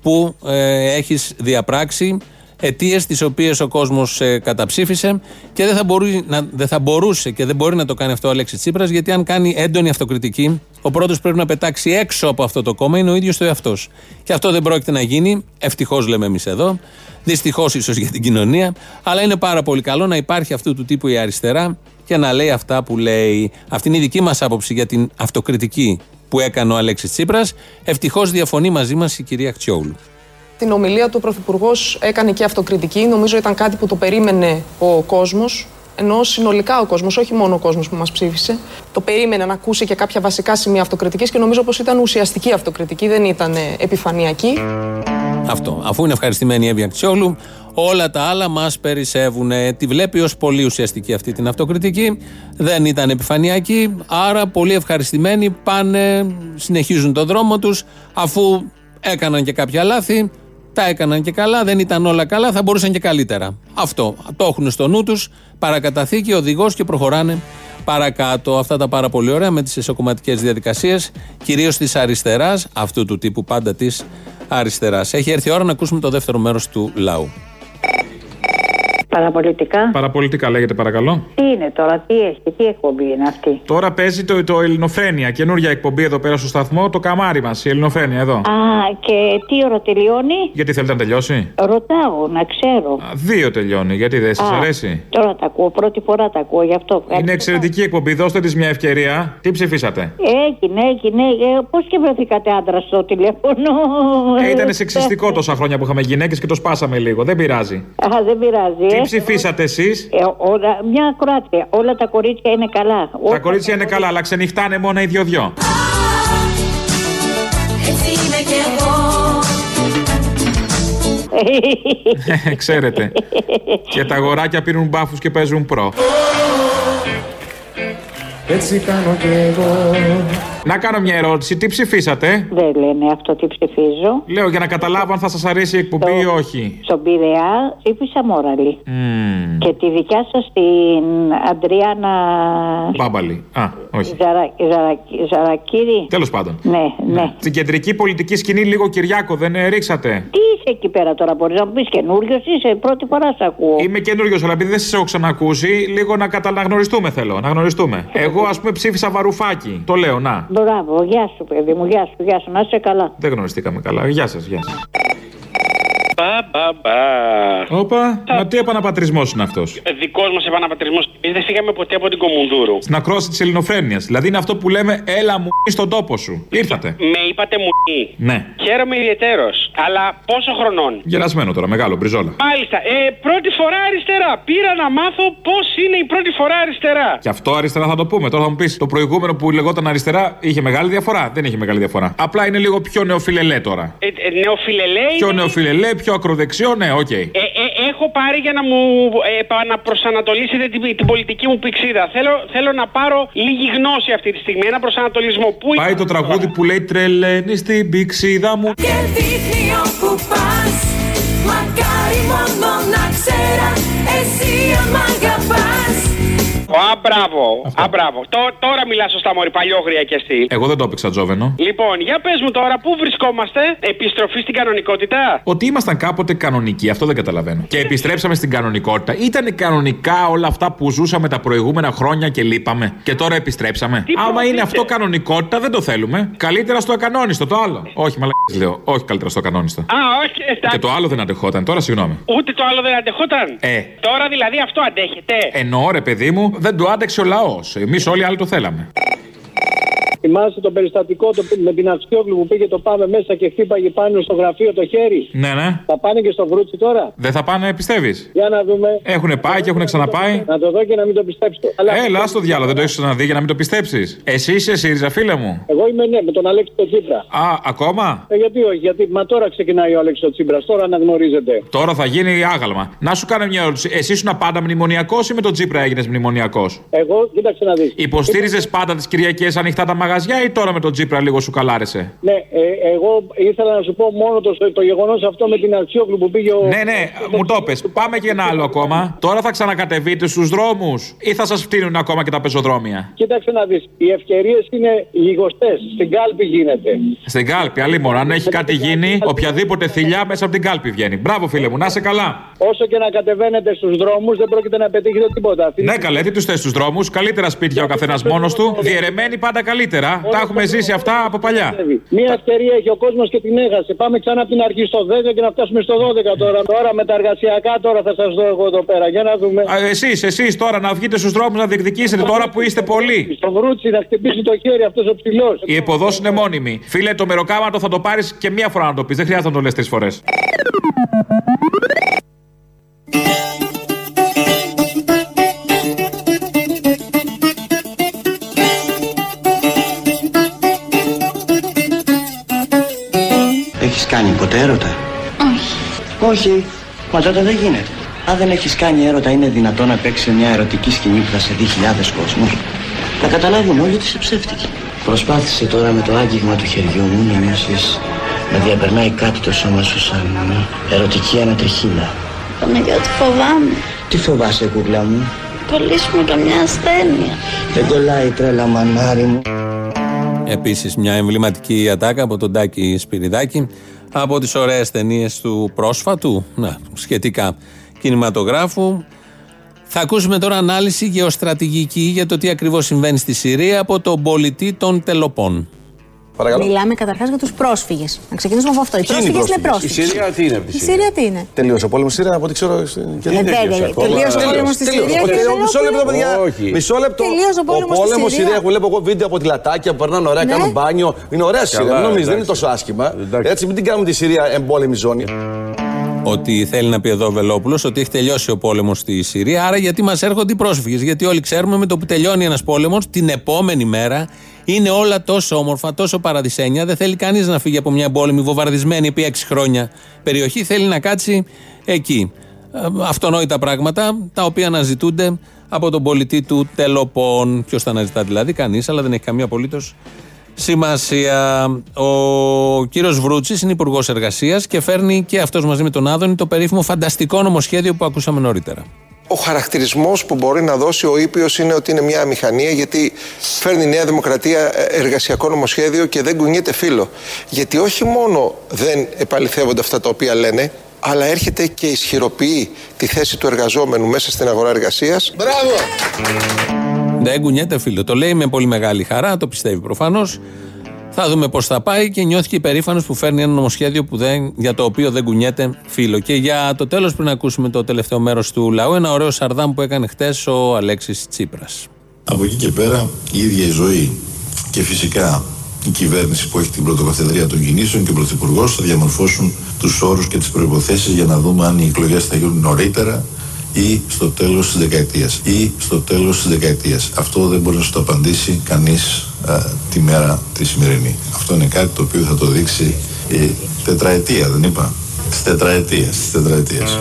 που ε, έχεις διαπράξει, αιτίες τις οποίες ο κόσμος ε, καταψήφισε και δεν θα, μπορεί, να, δεν θα μπορούσε και δεν μπορεί να το κάνει αυτό ο Αλέξης Τσίπρας, γιατί αν κάνει έντονη αυτοκριτική, ο πρώτος πρέπει να πετάξει έξω από αυτό το κόμμα είναι ο ίδιος το εαυτός. Και αυτό δεν πρόκειται να γίνει. Ευτυχώς λέμε εμείς εδώ. Δυστυχώς ίσως για την κοινωνία. Αλλά είναι πάρα πολύ καλό να υπάρχει αυτού του τύπου η αριστερά και να λέει αυτά που λέει. Αυτή είναι η δική μας άποψη για την αυτοκριτική που έκανε ο Αλέξης Τσίπρας. Ευτυχώς διαφωνεί μαζί μας η κυρία Χτσιόγλου. Την ομιλία του ο Πρωθυπουργός έκανε και αυτοκριτική. Νομίζω ήταν κάτι που το περίμενε ο κόσμος. Ενώ συνολικά ο κόσμος, όχι μόνο ο κόσμος που μας ψήφισε, το περίμενε να ακούσει και κάποια βασικά σημεία αυτοκριτικής και νομίζω πως ήταν ουσιαστική αυτοκριτική, δεν ήταν ε, επιφανειακή. Αυτό. Αφού είναι ευχαριστημένη η Εύη Αξιόλου, όλα τα άλλα μας περισσεύουν. Τη βλέπει ως πολύ ουσιαστική αυτή την αυτοκριτική. Δεν ήταν επιφανειακή. Άρα, πολύ ευχαριστημένοι πάνε, συνεχίζουν τον δρόμο τους, αφού έκαναν και κάποια λάθη. Τα έκαναν και καλά, δεν ήταν όλα καλά, θα μπορούσαν και καλύτερα. Αυτό. Το έχουν στο νου τους, παρακαταθήκη, οδηγός και προχωράνε παρακάτω. Αυτά τα πάρα πολύ ωραία με τις εσωκομματικές διαδικασίες, κυρίως της αριστεράς, αυτού του τύπου πάντα της αριστεράς. Έχει έρθει η ώρα να ακούσουμε το δεύτερο μέρος του λαού. Παραπολιτικά. Παραπολιτικά λέγεται παρακαλώ. Τι είναι τώρα, τι έχει, τι εκπομπή είναι αυτή; Τώρα παίζει το, το Ελληνοφρένια, καινούργια εκπομπή εδώ πέρα στο σταθμό, το καμάρι μας, η Ελληνοφρένια εδώ. Α, και τι ώρα τελειώνει; Γιατί θέλετε να τελειώσει; Ρωτάω, να ξέρω. Α, δύο τελειώνει, γιατί δεν σας Α, αρέσει; Τώρα τα ακούω, πρώτη φορά τα ακούω, γι' αυτό. Είναι εξαιρετική εκπομπή, δώστε της μια ευκαιρία. Τι ψηφίσατε; Έγινε, έγινε. Ε, Πώς και βρεθήκατε άντρα στο τηλέφωνο; Ε, ήταν σεξιστικό τόσα χρόνια που είχαμε γυναίκες και το σπάσαμε λίγο. Δεν πειράζει. Α, δεν πειράζει. Τι ε. Ψηφίσατε εσείς; Ε, όλα, μια ακροάτρια. Όλα τα κορίτσια είναι καλά. Τα κορίτσια είναι καλά, αλλά ξενυχτάνε μόνο οι δυο-δυο. Έτσι είμαι κι εγώ. Ξέρετε. [LAUGHS] και τα αγοράκια πίνουν μπάφους και παίζουν προ. Έτσι κάνω κι εγώ. Να κάνω μια ερώτηση. Τι ψηφίσατε; Δεν λένε αυτό τι ψηφίζω. Λέω για να καταλάβω αν θα σας αρέσει η εκπομπή ή όχι. Στον Πειραιά ψήφισα Μόραλη. Μμμ. Και τη δικιά σας την Αντριάννα Μπάμπαλη. Α, όχι. Ζαρα... Ζαρα... Ζαρακύρη. Τέλος πάντων. Ναι, ναι. Στην κεντρική πολιτική σκηνή λίγο Κυριάκο δεν ε, ρίξατε; Τι είσαι εκεί πέρα τώρα, μπορείς να μου πεις καινούριος, είσαι πρώτη φορά σε ακούω. Είμαι καινούριος, αλλά επειδή δεν σα έχω ξανακούσει, λίγο να καταλαγνωριστούμε θέλω. Να γνωριστούμε. Εγώ, ας πούμε, ψήφισα βαρουφάκι. Το λέω, να. Μπράβο, γεια σου, παιδί μου, γεια σου, γεια σου, να είσαι καλά. Δεν γνωριστήκαμε καλά. Γεια σας, γεια σας. Μπα-μπα-μπα. Όπα, μα τι επαναπατρισμός είναι αυτός; Δικός μας επαναπατρισμός. Εμεί δεν φύγαμε ποτέ από την Κομουνδούρου. Στην ακρόαση της Ελληνοφρένειας. Δηλαδή είναι αυτό που λέμε, έλα μου στον τόπο σου. Ήρθατε. Με είπατε μου. Ναι. Χαίρομαι ιδιαίτερος. Αλλά πόσο χρονών; Γερασμένο τώρα, μεγάλο μπριζόλα. Μάλιστα. Ε, πρώτη φορά αριστερά. Πήρα να μάθω πώς είναι η πρώτη φορά αριστερά. Και αυτό αριστερά θα το πούμε. Τώρα θα μου πεις το προηγούμενο που λεγόταν αριστερά είχε μεγάλη διαφορά; Δεν είχε μεγάλη διαφορά. Απλά είναι λίγο πιο νεοφιλελέ τώρα. Ε, ε, νεοφιλελέ. Πιο είναι- νεοφιλελέ, πιο ακροδεξιό, ναι, οκ. Ε, ε, έχω πάρει για να μου ε, επαναπροσανατολίσετε την, την πολιτική μου πυξίδα. Θέλω, θέλω να πάρω λίγη γνώση αυτή τη στιγμή. Ένα προσανατολισμό. Πού Πάει το τραγούδι που λέει τρελαίνεις την πυξίδα μου. Και δείχνει όπου πας Μακάρι μόνο να ξέρα Εσύ αν μ' αγαπάς Α, μπράβο. Α, μπράβο. Τω- τώρα μιλάς σωστά, Μωρή, παλιόγρια κι εσύ. Εγώ δεν το έπαιξα τζόβενο. Λοιπόν, για πες μου τώρα, πού βρισκόμαστε, επιστροφή στην κανονικότητα; Ότι ήμασταν κάποτε κανονικοί, αυτό δεν καταλαβαίνω. Και επιστρέψαμε στην κανονικότητα. Ήταν κανονικά όλα αυτά που ζούσαμε τα προηγούμενα χρόνια και λείπαμε. Και τώρα επιστρέψαμε. Τι Άμα είναι προωθείτε; αυτό κανονικότητα, δεν το θέλουμε. Καλύτερα στο ακανόνιστο το άλλο. Όχι, μαλακές λέω. Όχι, καλύτερα στο ακανόνιστο. Α, όχι, εντάξει. Και το άλλο δεν αντεχόταν. Τώρα συγγνώμη. Ούτε το άλλο δεν αντεχόταν. Ε. Τώρα δηλαδή αυτό αντέχετε. Εννοώ ρε παιδί μου, δεν το άντεξε ο λαός. Εμείς όλοι άλλοι το θέλαμε. Θυμάσαι το περιστατικό το, με την Αξιόγλου που πήγε το πάμε μέσα και χτύπαγε πάνω στο γραφείο το χέρι; Ναι, ναι. Θα πάνε και στο βρούτσι τώρα; Δεν θα πάνε, πιστεύεις; Για να δούμε. Έχουν πάει και έχουν ξαναπάει; Να το δω και να μην το πιστέψετε. Αλλά Έλα, στο διάλογο, δεν το έχεις ξαναδεί για να μην το πιστέψεις. Εσύ είσαι ΣΥΡΙΖΑ, φίλε μου. εγώ είμαι ναι, με τον Αλέξη το Τσίπρα. Α, ακόμα; Ε, γιατί όχι, γιατί μα τώρα ξεκινάει ο Αλέξης ο Τσίπρας, τώρα αναγνωρίζεται. Τώρα θα γίνει άγαλμα. Να σου κάνω μια ερώτηση. Εσύ ήσουν πάντα μνημονιακός ή με τον Τσίπρα έγινες μνημονιακός; Εγώ, κοίταξε να δεις. Υποστήριζες πάντα τις Κυριακές ανοιχτά τα μαγαζιά; Ή τώρα με τον Τσίπρα λίγο σου καλάρεσε; Ναι, ε, εγώ ήθελα να σου πω μόνο το, το γεγονός αυτό με την Αξιόγλου που πήγε ο. Ναι, ναι, μου το πες. Πάμε και ένα άλλο ακόμα. Τώρα θα ξανακατεβείτε στους δρόμους ή θα σας φτύνουν ακόμα και τα πεζοδρόμια; Κοίταξε να δεις. Οι ευκαιρίες είναι λιγοστές. Στην κάλπη γίνεται. Στην κάλπη, αλλή μόνο. Αν έχει κάτι γίνει, οποιαδήποτε θηλιά μέσα από την κάλπη βγαίνει. Μπράβο, φίλε μου, να είσαι καλά. Όσο και να κατεβαίνετε στους δρόμους, δεν πρόκειται να πετύχετε τίποτα. Ναι, καλέ, τι τους θες στους δρόμους; Καλύτερα σπίτια ο καθένας μόνος του. Διαιρεμένοι πάντα καλύτερα. Τα έχουμε ζήσει αυτά από παλιά. Μία ευκαιρία έχει ο κόσμος και την έχασε. Πάμε ξανά από την αρχή στο 10 και να φτάσουμε στο 12 τώρα. Τώρα με τα εργασιακά τώρα θα σας δω εγώ εδώ πέρα. Για να δούμε. Εσείς, εσείς τώρα να βγείτε στους δρόμους να διεκδικήσετε τώρα που είστε πολλοί. Στο βρούτσι να χτυπήσει το χέρι αυτός ο ψηλός. Η εποδόση είναι μόνιμη. Φίλε, το μεροκάματο θα το πάρεις και μία φορά να το πεις. Δεν χρειάζεται να το λες τρεις φορές. Έρωτα. Όχι. Όχι. Μα τότε δεν γίνεται. Αν δεν έχεις κάνει έρωτα είναι δυνατόν να παίξεις μια ερωτική σκηνή που θα σε δει χιλιάδες κόσμος. Θα καταλάβουν όλοι ότι σε ψεύτηκε. Προσπάθησε τώρα με το άγγιγμα του χεριού μου να νιώσεις να διαπερνάει κάτι το σώμα σου σαν ερωτική ανατριχίλα. Παναγιώτη φοβάμαι. Τι φοβάσαι κούκλα μου; Κολλήσουμε καμιά ασθένεια. Δεν κολλάει τρέλα μανάρι μου. Επίσης, μια εμβληματική ατάκα από τον Τάκη Σπυριδάκη από τις ωραίες ταινίες του πρόσφατου, να, σχετικά κινηματογράφου. Θα ακούσουμε τώρα ανάλυση γεωστρατηγική για το τι ακριβώς συμβαίνει στη Συρία από τον πολιτή των Τελοπών. Παρακαλώ. Μιλάμε καταρχάς για τους πρόσφυγες. Να ξεκινήσουμε από αυτό. Οι Ποιοι είναι οι πρόσφυγες είναι πρόσφυγες; πρόσφυγες. Η Συρία τι είναι από τη Η Συρία; Συρία τι είναι; Τελείωσε ο πόλεμος στη Συρία, από ό,τι ξέρω. στην- Ε, βέβαια, τελείωσε ο πόλεμος στη Τελείωσε. Συρία Ο- και ο- Μισό λεπτό, παιδιά. Όχι. Μισό λεπτό. Τελείωσε ο πόλεμος στη πόλεμος Συρία. Συρία. Βλέπω εγώ βίντεο από τη λατάκια που περνάνε ωραία, Ναι. κάνουν μπάνιο. Είναι ωραία στη Συρία. Καλά, Μην νομίζεις, δεν είναι εντάξει. τόσο άσχημα. Έτσι, μην την κάνουμε τη Συρία εμπόλεμη ζώνη. Ότι θέλει να πει εδώ ο Βελόπουλος ότι έχει τελειώσει ο πόλεμος στη Συρία. Άρα γιατί μας έρχονται οι πρόσφυγες; Γιατί όλοι ξέρουμε με το που τελειώνει ένας πόλεμος, την επόμενη μέρα είναι όλα τόσο όμορφα, τόσο παραδεισένια. Δεν θέλει κανείς να φύγει από μια εμπόλεμη, βομβαρδισμένη επί έξι χρόνια περιοχή. Θέλει να κάτσει εκεί. Ε, Αυτονόητα πράγματα τα οποία αναζητούνται από τον πολιτή του Τελοπών. Ποιος τα αναζητά δηλαδή, κανείς, αλλά δεν έχει καμία απολύτως σημασία. Ο κύριος Βρούτσης είναι υπουργός εργασίας και φέρνει και αυτός μαζί με τον Άδωνη το περίφημο φανταστικό νομοσχέδιο που ακούσαμε νωρίτερα. Ο χαρακτηρισμός που μπορεί να δώσει ο Ήπιος είναι ότι είναι μια μηχανία γιατί φέρνει η Νέα Δημοκρατία ε, εργασιακό νομοσχέδιο και δεν κουνιέται φίλο. Γιατί όχι μόνο δεν επαληθεύονται αυτά τα οποία λένε, αλλά έρχεται και ισχυροποιεί τη θέση του εργαζόμενου μέσα στην αγορά εργασίας. Μπράβο! Δεν κουνιέται φίλο. Το λέει με πολύ μεγάλη χαρά, το πιστεύει προφανώς. Θα δούμε πώς θα πάει και νιώθηκε υπερήφανο που φέρνει ένα νομοσχέδιο που δεν, για το οποίο δεν κουνιέται φίλο. Και για το τέλος, πριν ακούσουμε το τελευταίο μέρος του λαού, ένα ωραίο σαρδάμ που έκανε χτες ο Αλέξης Τσίπρας. Από εκεί και πέρα η ίδια η ζωή και φυσικά η κυβέρνηση που έχει την πρωτοκαθεδρία των κινήσεων και ο Πρωθυπουργός θα διαμορφώσουν τους όρους και τις προποθέσει για να δούμε αν οι εκλογές θα γίνουν νωρίτερα ή στο τέλος της δεκαετίας. Ή στο τέλος της δεκαετίας. Αυτό δεν μπορεί να σου το απαντήσει κανείς τη μέρα τη σημερινή. Αυτό είναι κάτι το οποίο θα το δείξει η τετραετία, δεν είπα; Της τετραετίας. Της τετραετίας.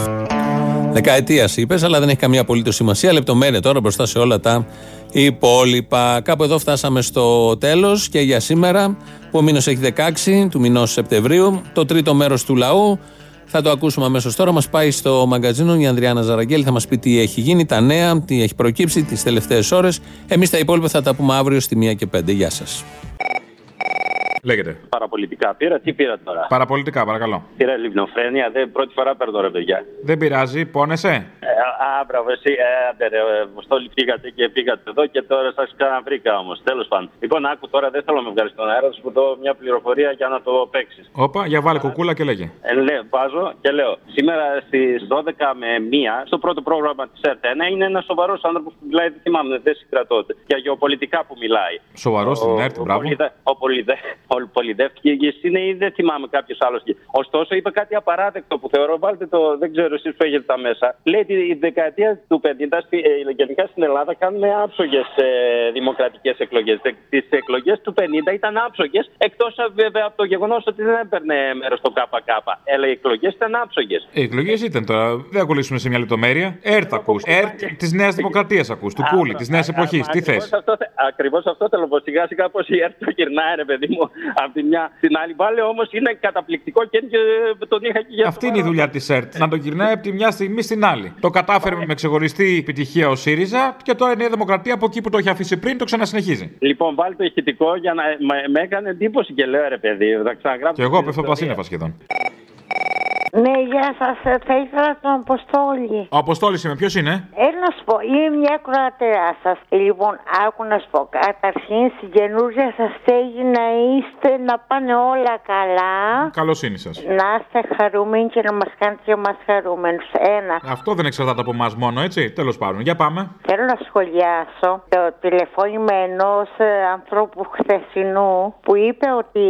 Δεκαετίας είπες, αλλά δεν έχει καμία απολύτως σημασία. Λεπτομέρεια τώρα μπροστά σε όλα τα υπόλοιπα. Κάπου εδώ φτάσαμε στο τέλος και για σήμερα, που ο μήνος έχει 16 του μηνός Σεπτεμβρίου, το τρίτο μέρος του λαού. Θα το ακούσουμε αμέσως τώρα. Μας πάει στο μαγκαζίνο η Ανδριάνα Ζαραγγέλη. Θα μας πει τι έχει γίνει, τα νέα, τι έχει προκύψει τις τελευταίες ώρες. Εμείς τα υπόλοιπα θα τα πούμε αύριο στη 1 και 5. Γεια σας. Λέγεται. Παραπολιτικά πήρα, τι πήρα τώρα; Παραπολιτικά, παρακαλώ. Πήρα λιμνοφρένεια, δεν πρώτη φορά παίρνω ρε παιδιά. Δεν πειράζει, πόνεσαι; Ε, α, α, μπράβο, εσύ, ε, άντε ρε, ε, Αποστόλη, πήγατε και πήγατε εδώ και τώρα σας ξαναβρήκα όμως. Τέλος πάντων. Λοιπόν, άκου τώρα, δεν θέλω να με βγάλεις στον αέρα, θα σου δω μια πληροφορία για να το παίξεις. Όπα, για βάλε κουκούλα και λέγε. Ε, λέω, βάζω και λέω. Σήμερα στις 12 με 1 στο πρώτο πρόγραμμα της ΕΡΤ1 είναι ένας σοβαρός άνθρωπος που μιλάει, δεν θυμάμαι, δεν συγκρατώ. Για γεωπολιτικά που μιλάει. Σοβαρός στην ΕΡΤ, Ο, μπράβο. Πολυδε- ο, Πολυδε, ο Πολυδεύτηκε είναι ή δεν θυμάμαι κάποιος άλλος. Ωστόσο, είπε κάτι απαράδεκτο που θεωρώ, βάλτε το, δεν ξέρω εσείς που έχετε τα μέσα. Λέει ότι η δεκαετία του 50 στη, ε, γενικά στην Ελλάδα κάνουμε άψογες ε, δημοκρατικές εκλογές. Τις εκλογές του 50 ήταν άψογες, εκτός βέβαια από το γεγονός ότι δεν έπαιρνε μέρος στο ΚΚ. Αλλά οι εκλογές ήταν άψογες. Οι εκλογές ήταν τώρα. Δεν θα κολλήσουμε σε μια λεπτομέρεια. ΕΡΤ ακούς. ΕΡΤ της Νέας Δημοκρατίας ακούς. Του Κούλι, της Νέας Εποχής. Τι θες; Ακριβώς αυτό θέλω πω σιγά σιγά πως η ΕΡΤ το γυρνάει, ρε παιδί μου, από τη μια στην άλλη. Βάλε όμως είναι καταπληκτικό και και τον είχα και για Αυτή είναι η δουλειά της ΕΡΤ. Να το γυρνάει από τη μια στιγμή στην άλλη. Το κατάφερε με ξεχωριστή επιτυχία ο ΣΥΡΙΖΑ και τώρα η Νέα Δημοκρατία από εκεί που το έχει αφήσει πριν το ξανασυνεχίζει. Λοιπόν, βάλει το ηχητικό για να με, με έκανε εντύπωση και λέω ρε παιδί, θα ξαναγράψω. Και εγώ πέφτω από τα σύννεφα σχεδόν. Ναι, γεια σας. Θα ήθελα τον Αποστόλη. Ο Αποστόλης είμαι, ποιος είναι; Έλα να σου πω, είμαι μια κροατέρα σας. Λοιπόν, άκου να σου πω. Καταρχήν, στην καινούργια σας στέγη να είστε, να πάνε όλα καλά. Καλοσύνη σας. Να είστε χαρούμενοι και να μας κάνετε και εμάς χαρούμενους. Ένα. Αυτό δεν εξαρτάται από εμάς μόνο, έτσι. Τέλος πάντων, για πάμε. Θέλω να σχολιάσω το τηλεφώνημα ενός ανθρώπου χθεσινού που είπε ότι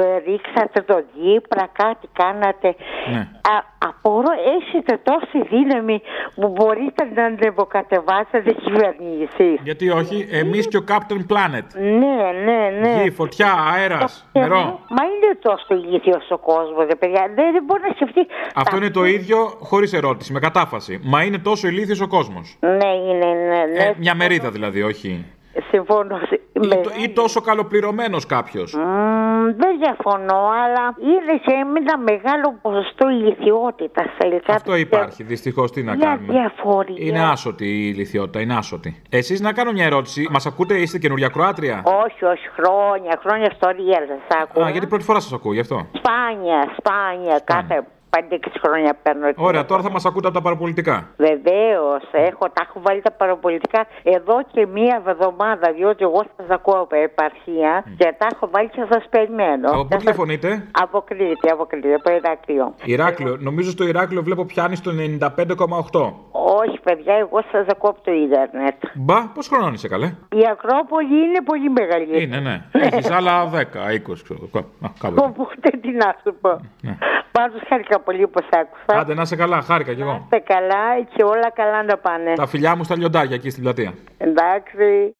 ε, ρίξατε το Δίπρα, κάτι κάνατε. Ναι. Α, απορώ, έχετε τόση δύναμη που μπορείτε να ανεβοκατεβάσετε κυβερνήσει. Γιατί όχι, εμείς και ο Captain Planet. Ναι, ναι, ναι. Γη, φωτιά, αέρας, νερό. Μα είναι τόσο ηλίθιος ο κόσμος, ρε παιδιά. Δεν, δεν μπορεί να σκεφτεί. Αυτό είναι το ίδιο χωρίς ερώτηση, με κατάφαση. Μα είναι τόσο ηλίθιος ο κόσμος. Ναι, είναι, ναι, ναι. Ε, μια μερίδα δηλαδή, όχι. Συμφωνώ. Ή, το- ή τόσο καλοπληρωμένος κάποιος. Μμμ, δεν διαφωνώ, αλλά είναι σε ένα μεγάλο ποσοστό ηλικιότητας τελικά. Αυτό υπάρχει, δυστυχώς. Τι να Μια κάνουμε. διαφορία. Είναι άσωτη η ηλικιότητα, είναι άσωτη. Εσείς να κάνω μια ερώτηση. Μας ακούτε, είστε καινούρια Κροάτρια; Όχι, όχι, χρόνια, χρόνια στο Real σα ακούω. Α, γιατί πρώτη φορά σας ακούω, γι' αυτό. Σπάνια, σπάνια, κάθε 5-6 χρόνια παίρνω. Ωραία, τώρα θα μας ακούτε από τα παραπολιτικά. Βεβαίως, έχω, τα έχω βάλει τα παραπολιτικά εδώ και μία εβδομάδα, διότι εγώ σας ακούω από επαρχία και τα έχω βάλει και σας περιμένω. Από πού τηλεφωνείτε, Από Κρήτη, από Κρήτη, από Ηράκλειο. Ηράκλειο. Νομίζω στο Ηράκλειο βλέπω πιάνει στο 95,8. Όχι, παιδιά, εγώ σας ακούω από το ίντερνετ. Μπα, πώς χρονών είσαι καλέ; Η Ακρόπολη είναι πολύ μεγαλύτερη. Είναι, ναι. Έχεις άλλα 10, 20, ξέρω. Α, κάπου εκεί. Οπότε τι να σου πω. Ναι. Πάντως χάρηκα πολύ που σ' άκουσα. Άντε να είσαι καλά, χάρηκα κι εγώ. Είστε καλά και όλα καλά να πάνε. Τα φιλιά μου στα λιοντάρια εκεί στην πλατεία. Εντάξει.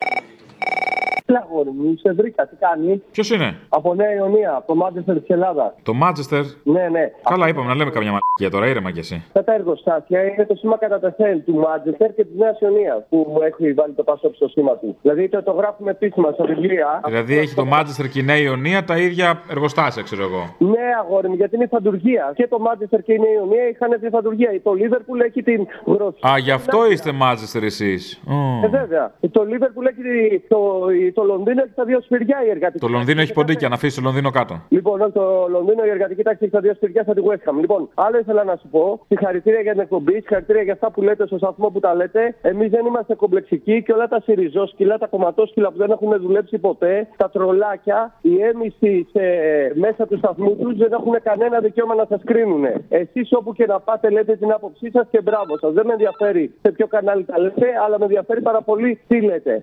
Έλα, αγόρι μου, σε βρήκα, τι κάνει. Ποιος είναι; Από Νέα Ιωνία, από το Μάντσεστερ της Ελλάδας. Το Μάντσεστερ. Ναι, ναι. Καλά, είπαμε να λέμε καμιά μαλακία τώρα, ήρεμα κι εσύ. Αυτά τα εργοστάσια είναι το σήμα κατά τεθέν του Μάντσεστερ και της Νέας Ιωνίας που έχει βάλει το πασόκ στο σήμα του. Δηλαδή το, το γράφουμε επίσημα στα βιβλία. Δηλαδή έχει το Μάντσεστερ και η Νέα Ιωνία τα ίδια εργοστάσια, ξέρω εγώ. Ναι, αγόρι μου, γιατί είναι φαντουργία. Και το Μάντσεστερ και η Νέα Ιωνία είχαν τη φαντουργία. Το Λίβερπουλ έχει την γροθιά. Α, γι' αυτό είστε Μάντσεστερ εσείς. Ε, βέβαια. Το Λίβερπουλ έχει το, το Λονδίνο έχει τα δύο σφυριά η εργατική. Το Λονδίνο έχει ποντίκια, να αφήσει το Λονδίνο κάτω. Λοιπόν, το Λονδίνο η εργατική τάξη έχει τα δύο σφυριά σαν τη West Ham. Λοιπόν, άλλο ήθελα να σου πω. Συγχαρητήρια για την εκπομπή, συγχαρητήρια για αυτά που λέτε στο σταθμό που τα λέτε. Εμείς δεν είμαστε κομπλεξικοί και όλα τα σιριζόσκυλα, τα κομματόσκυλα που δεν έχουν δουλέψει ποτέ, τα τρολάκια, οι έμιστοι σε, μέσα του σταθμού τους δεν έχουν κανένα δικαίωμα να σας κρίνουν. Εσείς όπου και να πάτε λέτε την άποψή σας και μπράβο σας. Δεν με ενδιαφέρει σε ποιο κανάλι τα λέτε, αλλά με ενδιαφέρει πάρα πολύ τι λέτε.